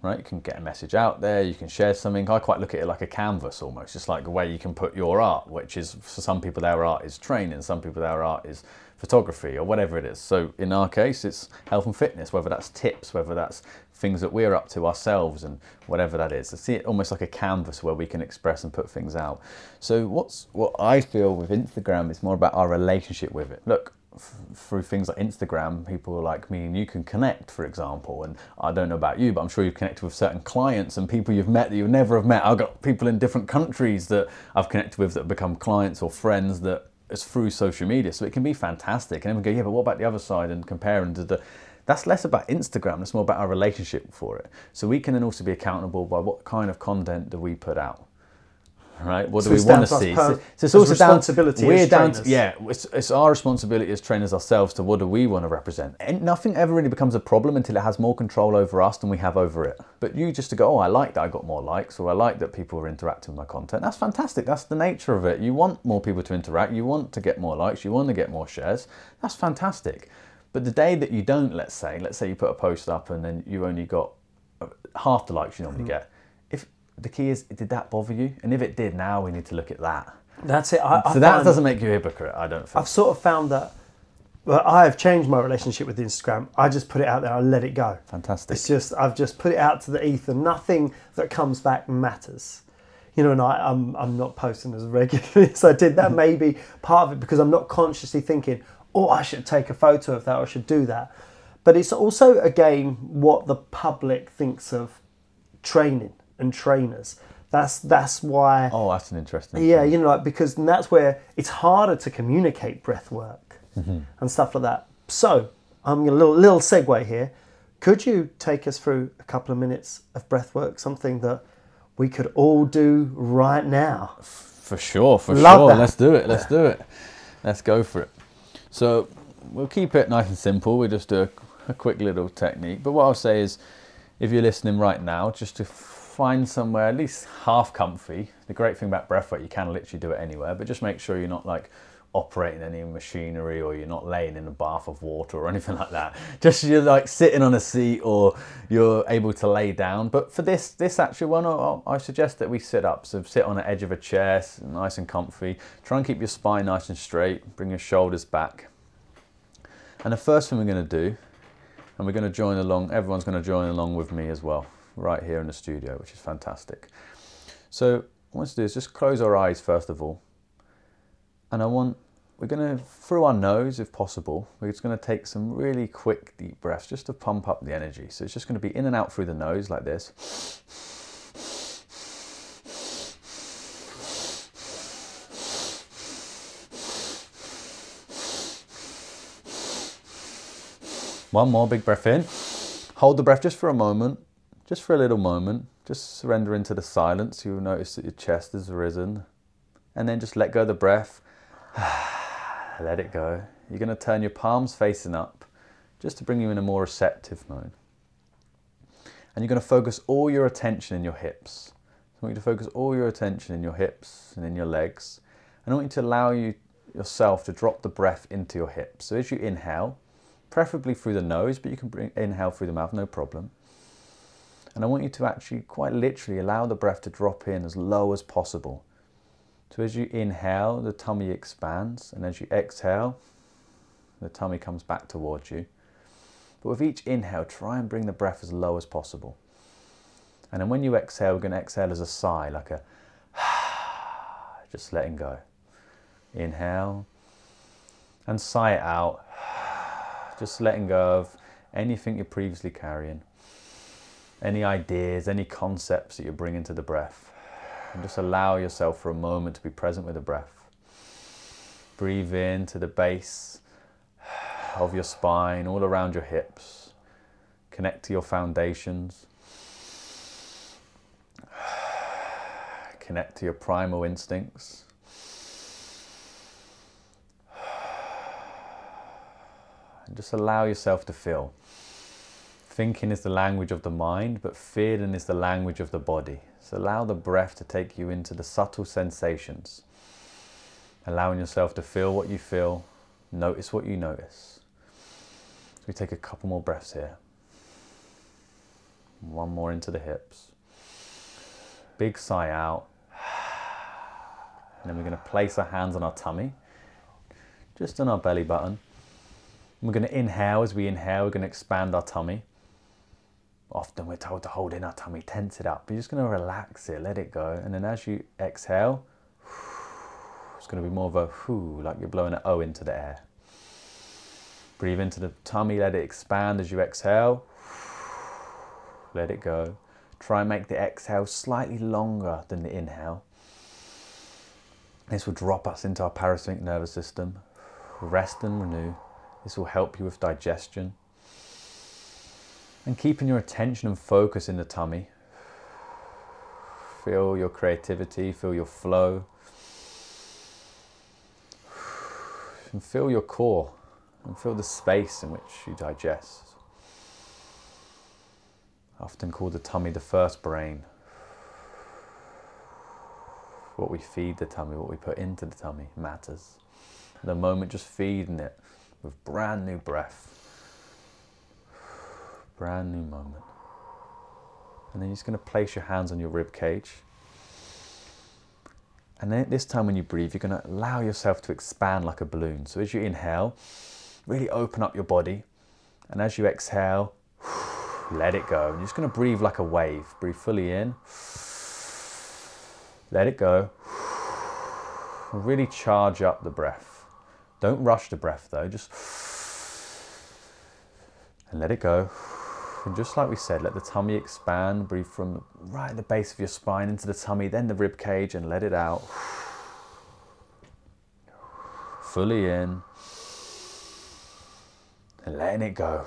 Right? You can get a message out there, you can share something. I quite look at it like a canvas almost, just like a way you can put your art, which is for some people their art is training, some people their art is photography or whatever it is. So in our case, it's health and fitness, whether that's tips, whether that's things that we're up to ourselves and whatever that is. I see it almost like a canvas where we can express and put things out. So what's what I feel with Instagram is more about our relationship with it. Look, f- through things like Instagram, people like me and you can connect, for example. And I don't know about you, but I'm sure you've connected with certain clients and people you've met that you've never have met. I've got people in different countries that I've connected with that have become clients or friends that it's through social media. So it can be fantastic. And then we go, yeah, but what about the other side and comparing to the that's less about Instagram, it's more about our relationship for it. So we can then also be accountable by what kind of content do we put out. Right? What So do we want to see? so, so it's also down. We're down. To, yeah, it's, it's our responsibility as trainers ourselves to what do we want to represent. And nothing ever really becomes a problem until it has more control over us than we have over it. But you just to go, oh, I like that I got more likes, or I like that people are interacting with my content. That's fantastic. That's the nature of it. You want more people to interact. You want to get more likes. You want to get more shares. That's fantastic. But the day that you don't, let's say, let's say you put a post up and then you only got uh, half the likes you normally Mm. get. The key is, did that bother you? And if it did, now we need to look at that. That's it. I, I So that find- doesn't make you a hypocrite, I don't think. I've sort of found that. Well, I have changed my relationship with Instagram. I just put it out there. I let it go. Fantastic. It's just I've just put it out to the ether. Nothing that comes back matters. You know, and I, I'm I'm not posting as regularly *laughs* as I did. That may be part of it because I'm not consciously thinking, oh, I should take a photo of that or I should do that. But it's also again what the public thinks of training and trainers. That's that's why. Oh, that's an interesting. Yeah, thing. you know, like because that's where it's harder to communicate breath work mm-hmm. and stuff like that. So I'm gonna little little segue here. Could you take us through a couple of minutes of breath work, something that we could all do right now? For sure, for Love sure. that. Let's do it. Let's do it. Let's go for it. So we'll keep it nice and simple. We'll just do a, a quick little technique. But what I'll say is, if you're listening right now, just to find somewhere at least half comfy. The great thing about breathwork, you can literally do it anywhere, but just make sure you're not like operating any machinery or you're not laying in a bath of water or *laughs* anything like that. Just you're like sitting on a seat or you're able to lay down. But for this this actual one, I, suggest that we sit up. So sit on the edge of a chair, nice and comfy. Try and keep your spine nice and straight. Bring your shoulders back. And the first thing we're going to do, and we're going to join along. Everyone's going to join along with me as well, right here in the studio, which is fantastic. So what I want to do is just close our eyes first of all, and I want we're going to through our nose if possible. We're just going to take some really quick deep breaths just to pump up the energy. So it's just going to be in and out through the nose like this. One more big breath in. Hold the breath just for a moment, just for a little moment. Just surrender into the silence. You'll notice that your chest has risen. And then just let go the breath. *sighs* let it go. You're going to turn your palms facing up just to bring you in a more receptive mode. And you're going to focus all your attention in your hips. I want you to focus all your attention in your hips and in your legs. And I want you to allow you yourself to drop the breath into your hips. So as you inhale, preferably through the nose, but you can bring, inhale through the mouth, no problem. And I want you to actually quite literally allow the breath to drop in as low as possible. So as you inhale, the tummy expands, and as you exhale, the tummy comes back towards you. But with each inhale, try and bring the breath as low as possible. And then when you exhale, we're going to exhale as a sigh, like a *sighs* just letting go. Inhale and sigh it out, *sighs* just letting go of anything you're previously carrying, any ideas, any concepts that you're bringing to the breath. And just allow yourself for a moment to be present with the breath. Breathe in to the base of your spine, all around your hips. Connect to your foundations. Connect to your primal instincts. And just allow yourself to feel. Thinking is the language of the mind, but feeling is the language of the body. So allow the breath to take you into the subtle sensations. Allowing yourself to feel what you feel, notice what you notice. So we take a couple more breaths here. One more into the hips. Big sigh out. And then we're going to place our hands on our tummy, just on our belly button. We're going to inhale. As we inhale, we're going to expand our tummy. Often we're told to hold in our tummy, tense it up. You're just going to relax it, let it go. And then as you exhale, *sighs* it's going to be more of a whoo, like you're blowing an O into the air. Breathe into the tummy, let it expand as you exhale. *sighs* Let it go. Try and make the exhale slightly longer than the inhale. This will drop us into our parasympathetic nervous system. Rest and renew. This will help you with digestion. And keeping your attention and focus in the tummy. Feel your creativity, feel your flow. And feel your core and feel the space in which you digest. Often called the tummy the first brain. What we feed the tummy, what we put into the tummy matters. The moment just feeding it with brand new breath. Brand new moment. And then you're just going to place your hands on your rib cage. And then this time when you breathe, you're going to allow yourself to expand like a balloon. So as you inhale, really open up your body. And as you exhale, *sighs* let it go. You're just going to breathe like a wave. Breathe fully in. *sighs* Let it go. *sighs* Really charge up the breath. Don't rush the breath though, just and let it go. And just like we said, let the tummy expand. Breathe from right at the base of your spine into the tummy, then the rib cage, and let it out. Fully in. And letting it go.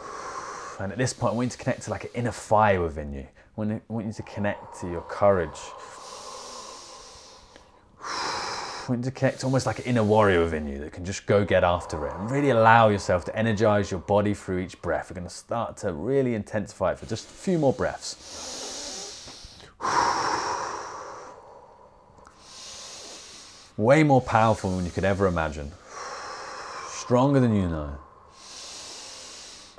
And at this point, I want you to connect to like an inner fire within you. I want you to connect to your courage. You to connect almost like an inner warrior within you that can just go get after it and really allow yourself to energize your body through each breath. We're going to start to really intensify it for just a few more breaths. Way more powerful than you could ever imagine. Stronger than you know.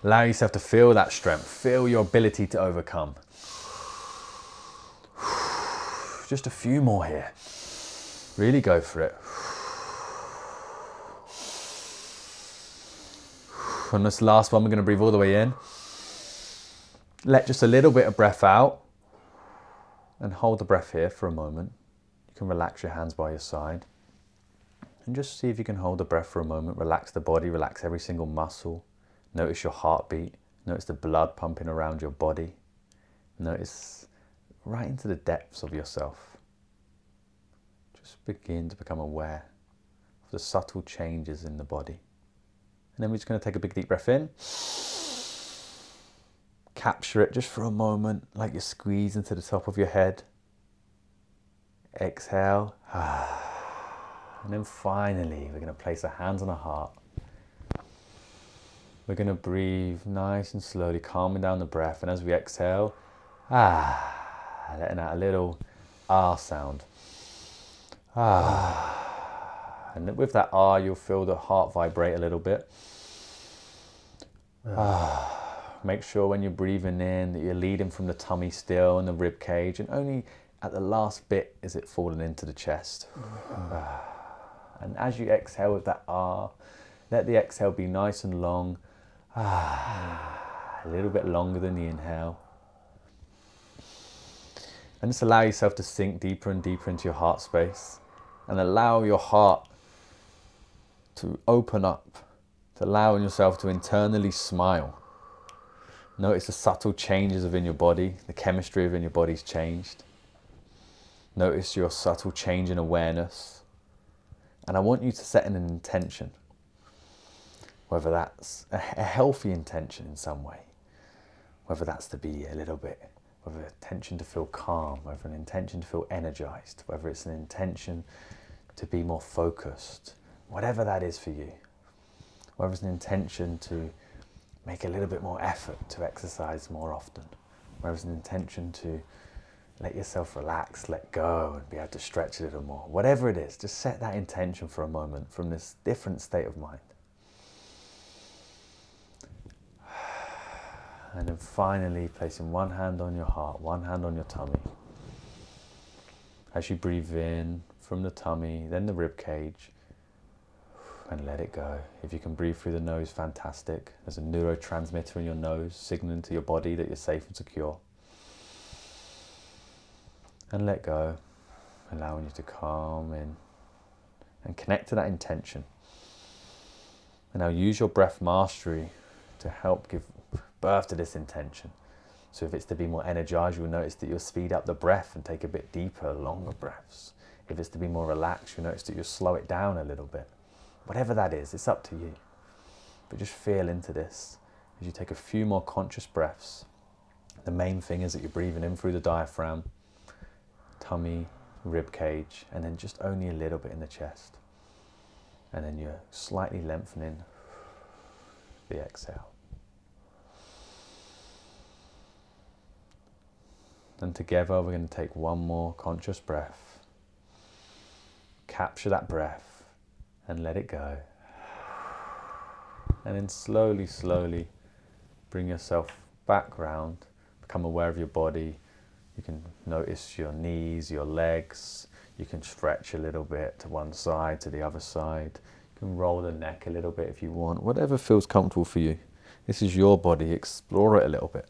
Allow yourself to feel that strength, feel your ability to overcome. Just a few more here. Really go for it. On this last one, we're going to breathe all the way in. Let just a little bit of breath out and hold the breath here for a moment. You can relax your hands by your side and just see if you can hold the breath for a moment. Relax the body, relax every single muscle. Notice your heartbeat. Notice the blood pumping around your body. Notice right into the depths of yourself. Just begin to become aware of the subtle changes in the body. And then we're just going to take a big deep breath in. Capture it just for a moment, like you're squeezing to the top of your head. Exhale. *sighs* And then finally, we're going to place our hands on our heart. We're going to breathe nice and slowly, calming down the breath. And as we exhale, ah, *sighs* letting out a little ah sound. Ah. And with that ah, you'll feel the heart vibrate a little bit. Ah. Make sure when you're breathing in that you're leading from the tummy still and the rib cage, and only at the last bit is it falling into the chest. Ah. And as you exhale with that ah, let the exhale be nice and long. Ah, a little bit longer than the inhale. And just allow yourself to sink deeper and deeper into your heart space and allow your heart to open up, to allow yourself to internally smile. Notice the subtle changes within your body, the chemistry within your body's changed. Notice your subtle change in awareness. And I want you to set an intention, whether that's a healthy intention in some way, whether that's to be a little bit whether an intention to feel calm, whether an intention to feel energized, whether it's an intention to be more focused, whatever that is for you, whether it's an intention to make a little bit more effort to exercise more often, whether it's an intention to let yourself relax, let go, and be able to stretch a little more. Whatever it is, just set that intention for a moment from this different state of mind. *sighs* And then finally, placing one hand on your heart, one hand on your tummy. As you breathe in from the tummy, then the rib cage, and let it go. If you can breathe through the nose, fantastic. There's a neurotransmitter in your nose signaling to your body that you're safe and secure. And let go, allowing you to calm in and connect to that intention. And now use your breath mastery to help give birth to this intention. So if it's to be more energized, you'll notice that you'll speed up the breath and take a bit deeper, longer breaths. If it's to be more relaxed, you'll notice that you'll slow it down a little bit. Whatever that is, it's up to you. But just feel into this as you take a few more conscious breaths. The main thing is that you're breathing in through the diaphragm, tummy, rib cage, and then just only a little bit in the chest. And then you're slightly lengthening the exhale. And together, we're going to take one more conscious breath. Capture that breath and let it go. And then slowly, slowly bring yourself back round. Become aware of your body. You can notice your knees, your legs. You can stretch a little bit to one side, to the other side. You can roll the neck a little bit if you want. Whatever feels comfortable for you. This is your body. Explore it a little bit.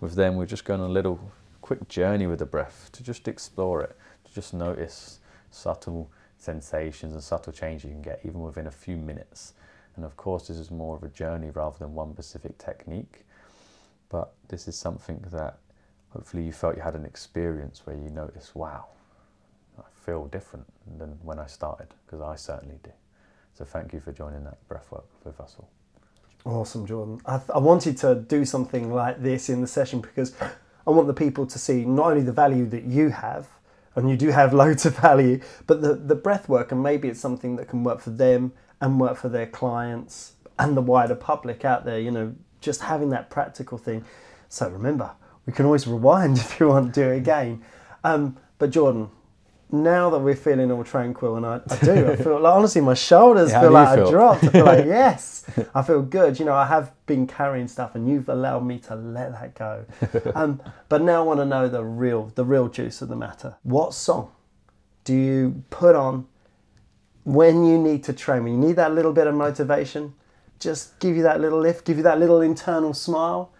With them, we're just going on a little quick journey with the breath to just explore it, to just notice subtle sensations and subtle changes you can get even within a few minutes. And of course, this is more of a journey rather than one specific technique. But this is something that hopefully you felt you had an experience where you noticed, wow, I feel different than when I started, because I certainly do. So thank you for joining that breathwork with us all. Awesome, Jordan. I, th- I wanted to do something like this in the session because I want the people to see not only the value that you have, and you do have *laughs* loads of value, but the, the breath work, and maybe it's something that can work for them and work for their clients and the wider public out there, you know, just having that practical thing. So remember, we can always rewind *laughs* if you want to do it again. Um, but Jordan, now that we're feeling all tranquil, and I, I do, I feel like honestly my shoulders Yeah, feel like I feel? dropped. I feel like *laughs* yes, I feel good. You know, I have been carrying stuff, and you've allowed me to let that go. *laughs* Um, but now I want to know the real, the real juice of the matter. What song do you put on when you need to train? When you need that little bit of motivation, just give you that little lift, give you that little internal smile.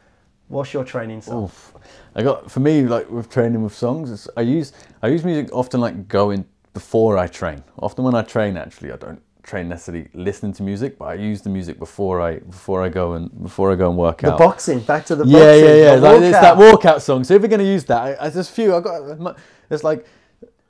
What's your training song? Oof. I got for me like with training with songs. It's, I use I use music often like going before I train. Often when I train, actually, I don't train necessarily listening to music, but I use the music before I before I go and before I go and work The out. The boxing, back to the boxing. yeah, yeah, yeah. Like, it's that walkout. song. So if you're going to use that, I, I, there's a few. I got. There's like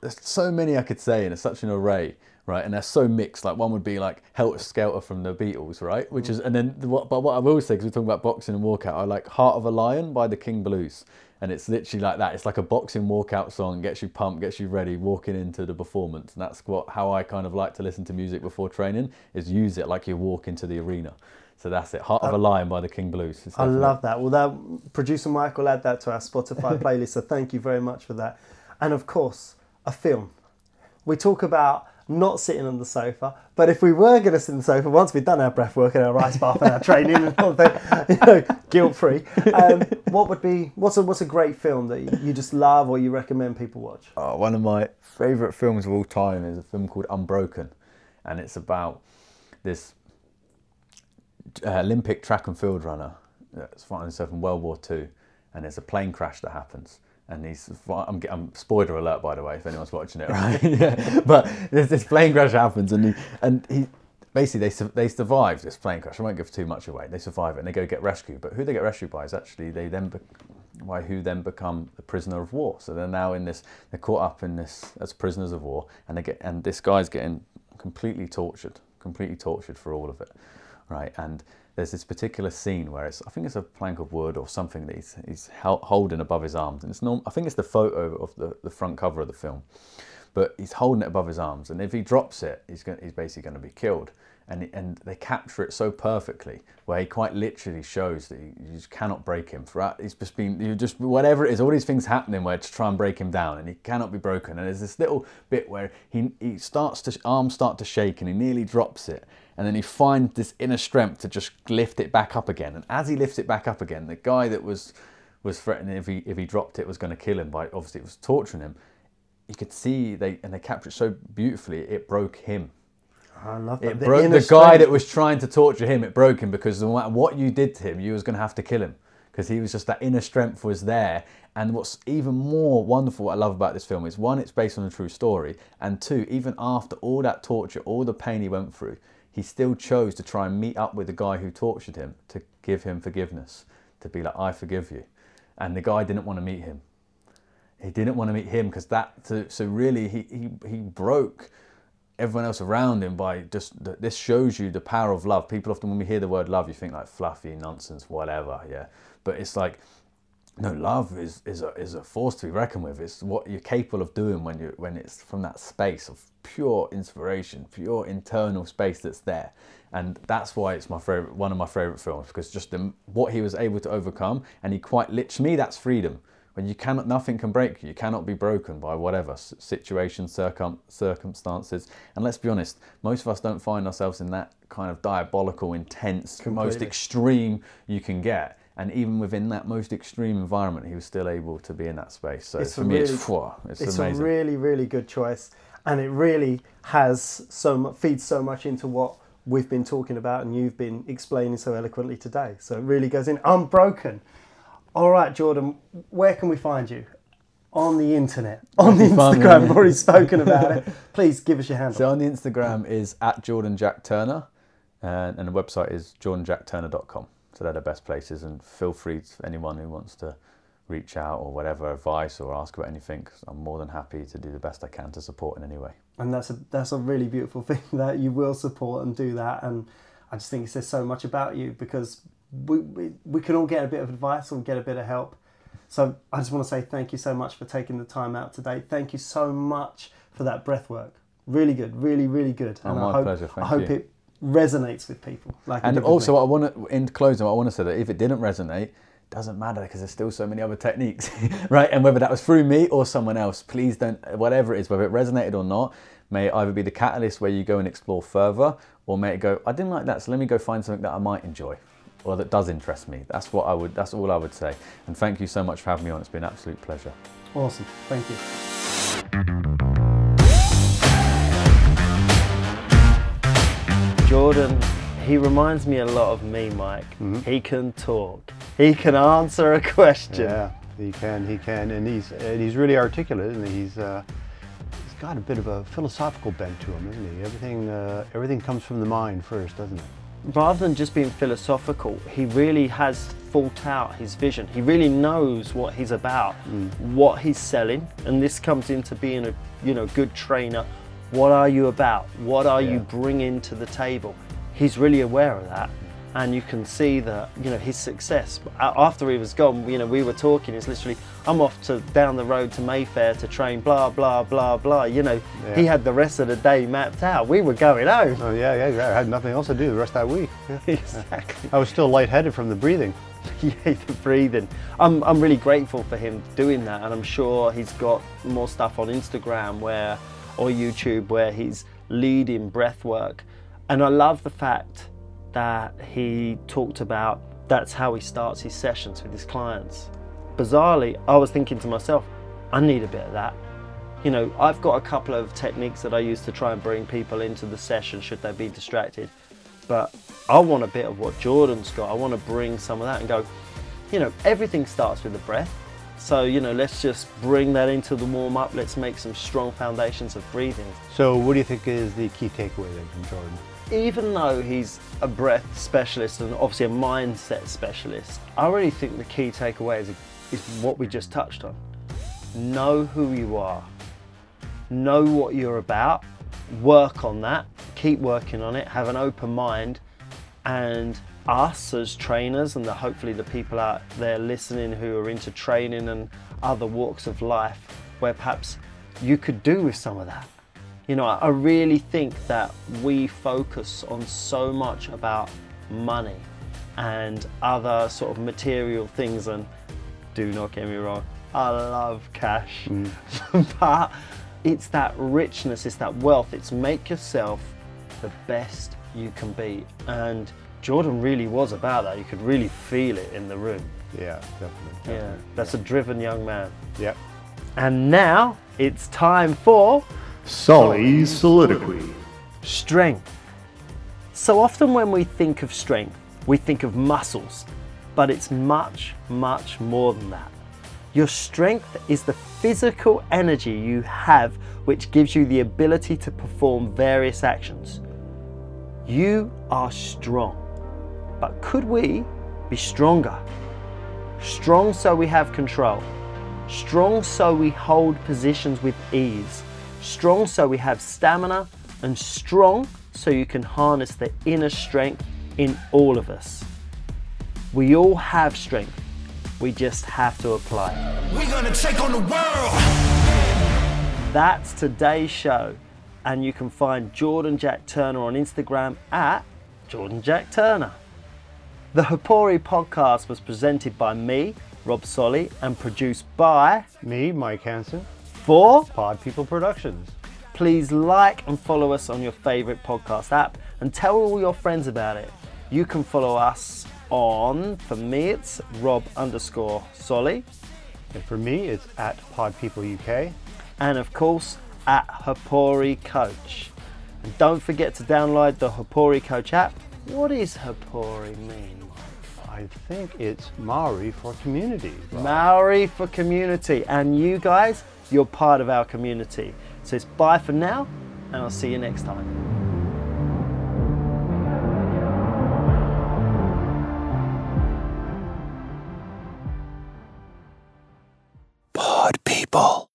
there's so many I could say, and it's such an array, right? And they're so mixed. Like one would be like Helter Skelter from the Beatles, right? Which mm. is, and then the- what? But what I will say, because we're talking about boxing and walkout, I like Heart of a Lion by the King Blues. And it's literally like that. It's like a boxing walkout song, gets you pumped, gets you ready, walking into the performance. And that's what how I kind of like to listen to music before training is use it like you walk into the arena. So that's it. Heart of a Lion by the King Blues. I love that. Well, that producer Mike will add that to our Spotify *laughs* playlist. So thank you very much for that. And of course, a film. We talk about not sitting on the sofa, but if we were going to sit on the sofa once we've done our breath work and our ice bath and our training and all that, *laughs* you know, guilt free, um, what would be what's a what's a great film that you, just love or you recommend people watch? Oh, one of my favourite films of all time is a film called Unbroken, and it's about this uh, Olympic track and field runner that's fighting himself in World War Two, and there's a plane crash that happens. And he's, I'm, I'm spoiler alert by the way, if anyone's watching it, *laughs* right? *laughs* yeah. But there's this plane crash happens, and he, and he, basically they they survive this plane crash. I won't give too much away. They survive it, and they go get rescued. But who they get rescued by is actually they then be- why who then become the prisoner of war. So they're now in this. They're caught up in this as prisoners of war, and they get and this guy's getting completely tortured, completely tortured for all of it, right? And there's this particular scene where it's I think it's a plank of wood or something that he's he's holding above his arms, and it's norm- I think it's the photo of the, the front cover of the film but he's holding it above his arms, and if he drops it, he's going, he's basically going to be killed. And and they capture it so perfectly, where he quite literally shows that you, just cannot break him. Throughout, ah, he's just been you just whatever it is, all these things happening where to try and break him down, and he cannot be broken. And there's this little bit where he he starts to arms start to shake, and he nearly drops it, and then he finds this inner strength to just lift it back up again. And as he lifts it back up again, the guy that was was threatening if he if he dropped it was going to kill him by obviously it was torturing him you could see they and they captured it so beautifully it broke him I love that. it broke the guy that was trying to torture him it broke him because no matter what you did to him you was going to have to kill him. Because he was just that inner strength was there. And what's even more wonderful what i love about this film is one it's based on a true story and two even after all that torture all the pain he went through he still chose to try and meet up with the guy who tortured him to give him forgiveness to be like i forgive you. And the guy didn't want to meet him. He didn't want to meet him because that so, so really he, he he broke everyone else around him by just this shows you the power of love people often when we hear the word love you think like fluffy nonsense whatever yeah but it's like no, love is, is a is a force to be reckoned with. It's what you're capable of doing when you when it's from that space of pure inspiration, pure internal space that's there, and that's why it's my favorite, one of my favorite films because just the, what he was able to overcome, and he quite literally me, that's freedom. When you cannot, nothing can break you. You cannot be broken by whatever situation, circum, circumstances. And let's be honest, most of us don't find ourselves in that kind of diabolical, intense, most extreme you can get. And even within that most extreme environment, he was still able to be in that space. So It's for a me, really- it's it's, it's amazing. a really really good choice and it really has so much feeds so much into what we've been talking about and you've been explaining so eloquently today so it really goes in unbroken all right jordan where can we find you on the internet on the can find me instagram we've already spoken about it *laughs* please give us your handle So on the Instagram is at Jordan Jack Turner, and, and the website is jordanjackturner.com. So they're the best places, and feel free to anyone who wants to reach out or whatever advice or ask about anything. I'm more than happy to do the best I can to support in any way. and that's a that's a really beautiful *laughs* thing that you will support and do that and i just think it says so much about you because we, we, we can all get a bit of advice or get a bit of help so i just want to say thank you so much for taking the time out today thank you so much for that breath work really good really really good Oh, and my i hope, pleasure, I hope you. it resonates with people like And also. I want to in closing, I want to say that if it didn't resonate, doesn't matter because there's still so many other techniques, *laughs* right? And whether that was through me or someone else, please don't. Whatever it is, whether it resonated or not, may it either be the catalyst where you go and explore further, or may it go, I didn't like that, so let me go find something that I might enjoy. Or that does interest me. That's what I would. That's all I would say. And thank you so much for having me on. It's been an absolute pleasure. awesome thank you Jordan, he reminds me a lot of me, Mike. He can talk. He can answer a question. Yeah, he can, he can, and he's and he's really articulate, and he's uh, he's got a bit of a philosophical bent to him, isn't he? Everything uh, everything comes from the mind first, doesn't it? Rather than just being philosophical, he really has thought out his vision. He really knows what he's about, mm. what he's selling, and this comes into being a you know good trainer. What are you about? What are you bringing to the table? He's really aware of that, and you can see that you know his success. After he was gone, you know we were talking. It's literally I'm off to down the road to Mayfair to train. Blah blah blah blah. You know he had the rest of the day mapped out. We were going home. Oh yeah, yeah, yeah. I had nothing else to do the rest of that week. Yeah. *laughs* exactly. I was still lightheaded from the breathing. *laughs* yeah, the breathing. I'm, I'm really grateful for him doing that, and I'm sure he's got more stuff on Instagram where, or YouTube where he's leading breath work. And I love the fact that he talked about that's how he starts his sessions with his clients. Bizarrely, I was thinking to myself, I need a bit of that. You know, I've got a couple of techniques that I use to try and bring people into the session should they be distracted. But I want a bit of what Jordan's got. I want to bring some of that and go, you know, everything starts with the breath. So, you know, let's just bring that into the warm up. Let's make some strong foundations of breathing. So, what do you think is the key takeaway then from Jordan? Even though he's a breath specialist and obviously a mindset specialist, I really think the key takeaway is, is what we just touched on. Know who you are, know what you're about, work on that, keep working on it, have an open mind, and us as trainers and the, hopefully the people out there listening who are into training and other walks of life where perhaps you could do with some of that. You know, I really think that we focus on so much about money and other sort of material things and do not get me wrong, I love cash. Mm. *laughs* but it's that richness, it's that wealth, it's make yourself the best you can be. And Jordan really was about that. You could really feel it in the room. Yeah, definitely. Yeah, definitely. that's a driven young man. Yep. And now it's time for Solly's Soliloquy. strength. So often when we think of strength, we think of muscles, but it's much, much more than that. Your strength is the physical energy you have which gives you the ability to perform various actions. You are strong, but could we be stronger? Strong so we have control. Strong so we hold positions with ease. Strong so we have stamina. And strong so you can harness the inner strength in all of us. We all have strength. We just have to apply it. We're gonna take on the world. That's today's show. And you can find Jordan Jack Turner on Instagram at Jordan Jack Turner. The Hapori podcast was presented by me, Rob Solly, and produced by Me, Mike Hanson, for. Pod People Productions. Please like and follow us on your favorite podcast app and tell all your friends about it. You can follow us on, for me, it's Rob underscore Solly, And for me, it's at Pod People UK. and of course at Hapori Coach. And don't forget to download the Hapori Coach app. What does Hapori mean? I think it's Maori for community. Maori for community. And you guys, you're part of our community. So it's bye for now, and I'll see you next time. Pod people.